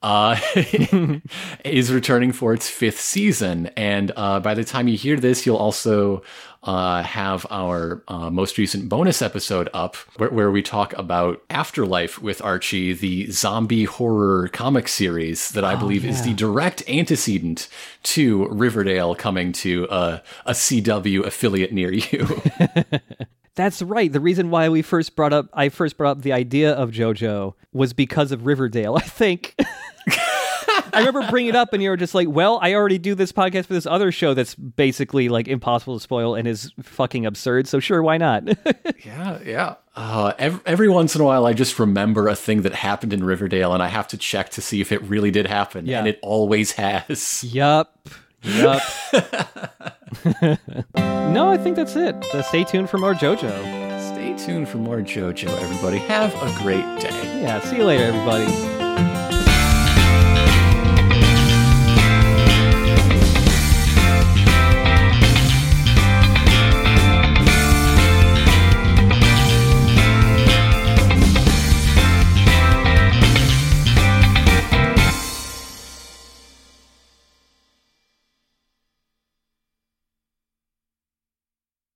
uh, is returning for its fifth season. And uh, by the time you hear this, you'll also uh, have our uh, most recent bonus episode up where, where we talk about Afterlife with Archie, the zombie horror comic series that I believe is the direct antecedent to Riverdale coming to a, a CW affiliate near you. That's right. The reason why we first brought up I first brought up the idea of JoJo was because of Riverdale, I think. I remember bringing it up and you were just like, "Well, I already do this podcast for this other show that's basically like impossible to spoil and is fucking absurd, so sure, why not?" Yeah, yeah. Uh, every, every once in a while, I just remember a thing that happened in Riverdale, and I have to check to see if it really did happen, Yeah. and it always has. yup. Yup. no, I think that's it. So stay tuned for more JoJo. Stay tuned for more JoJo, everybody. Have a great day. Yeah, see you later, everybody.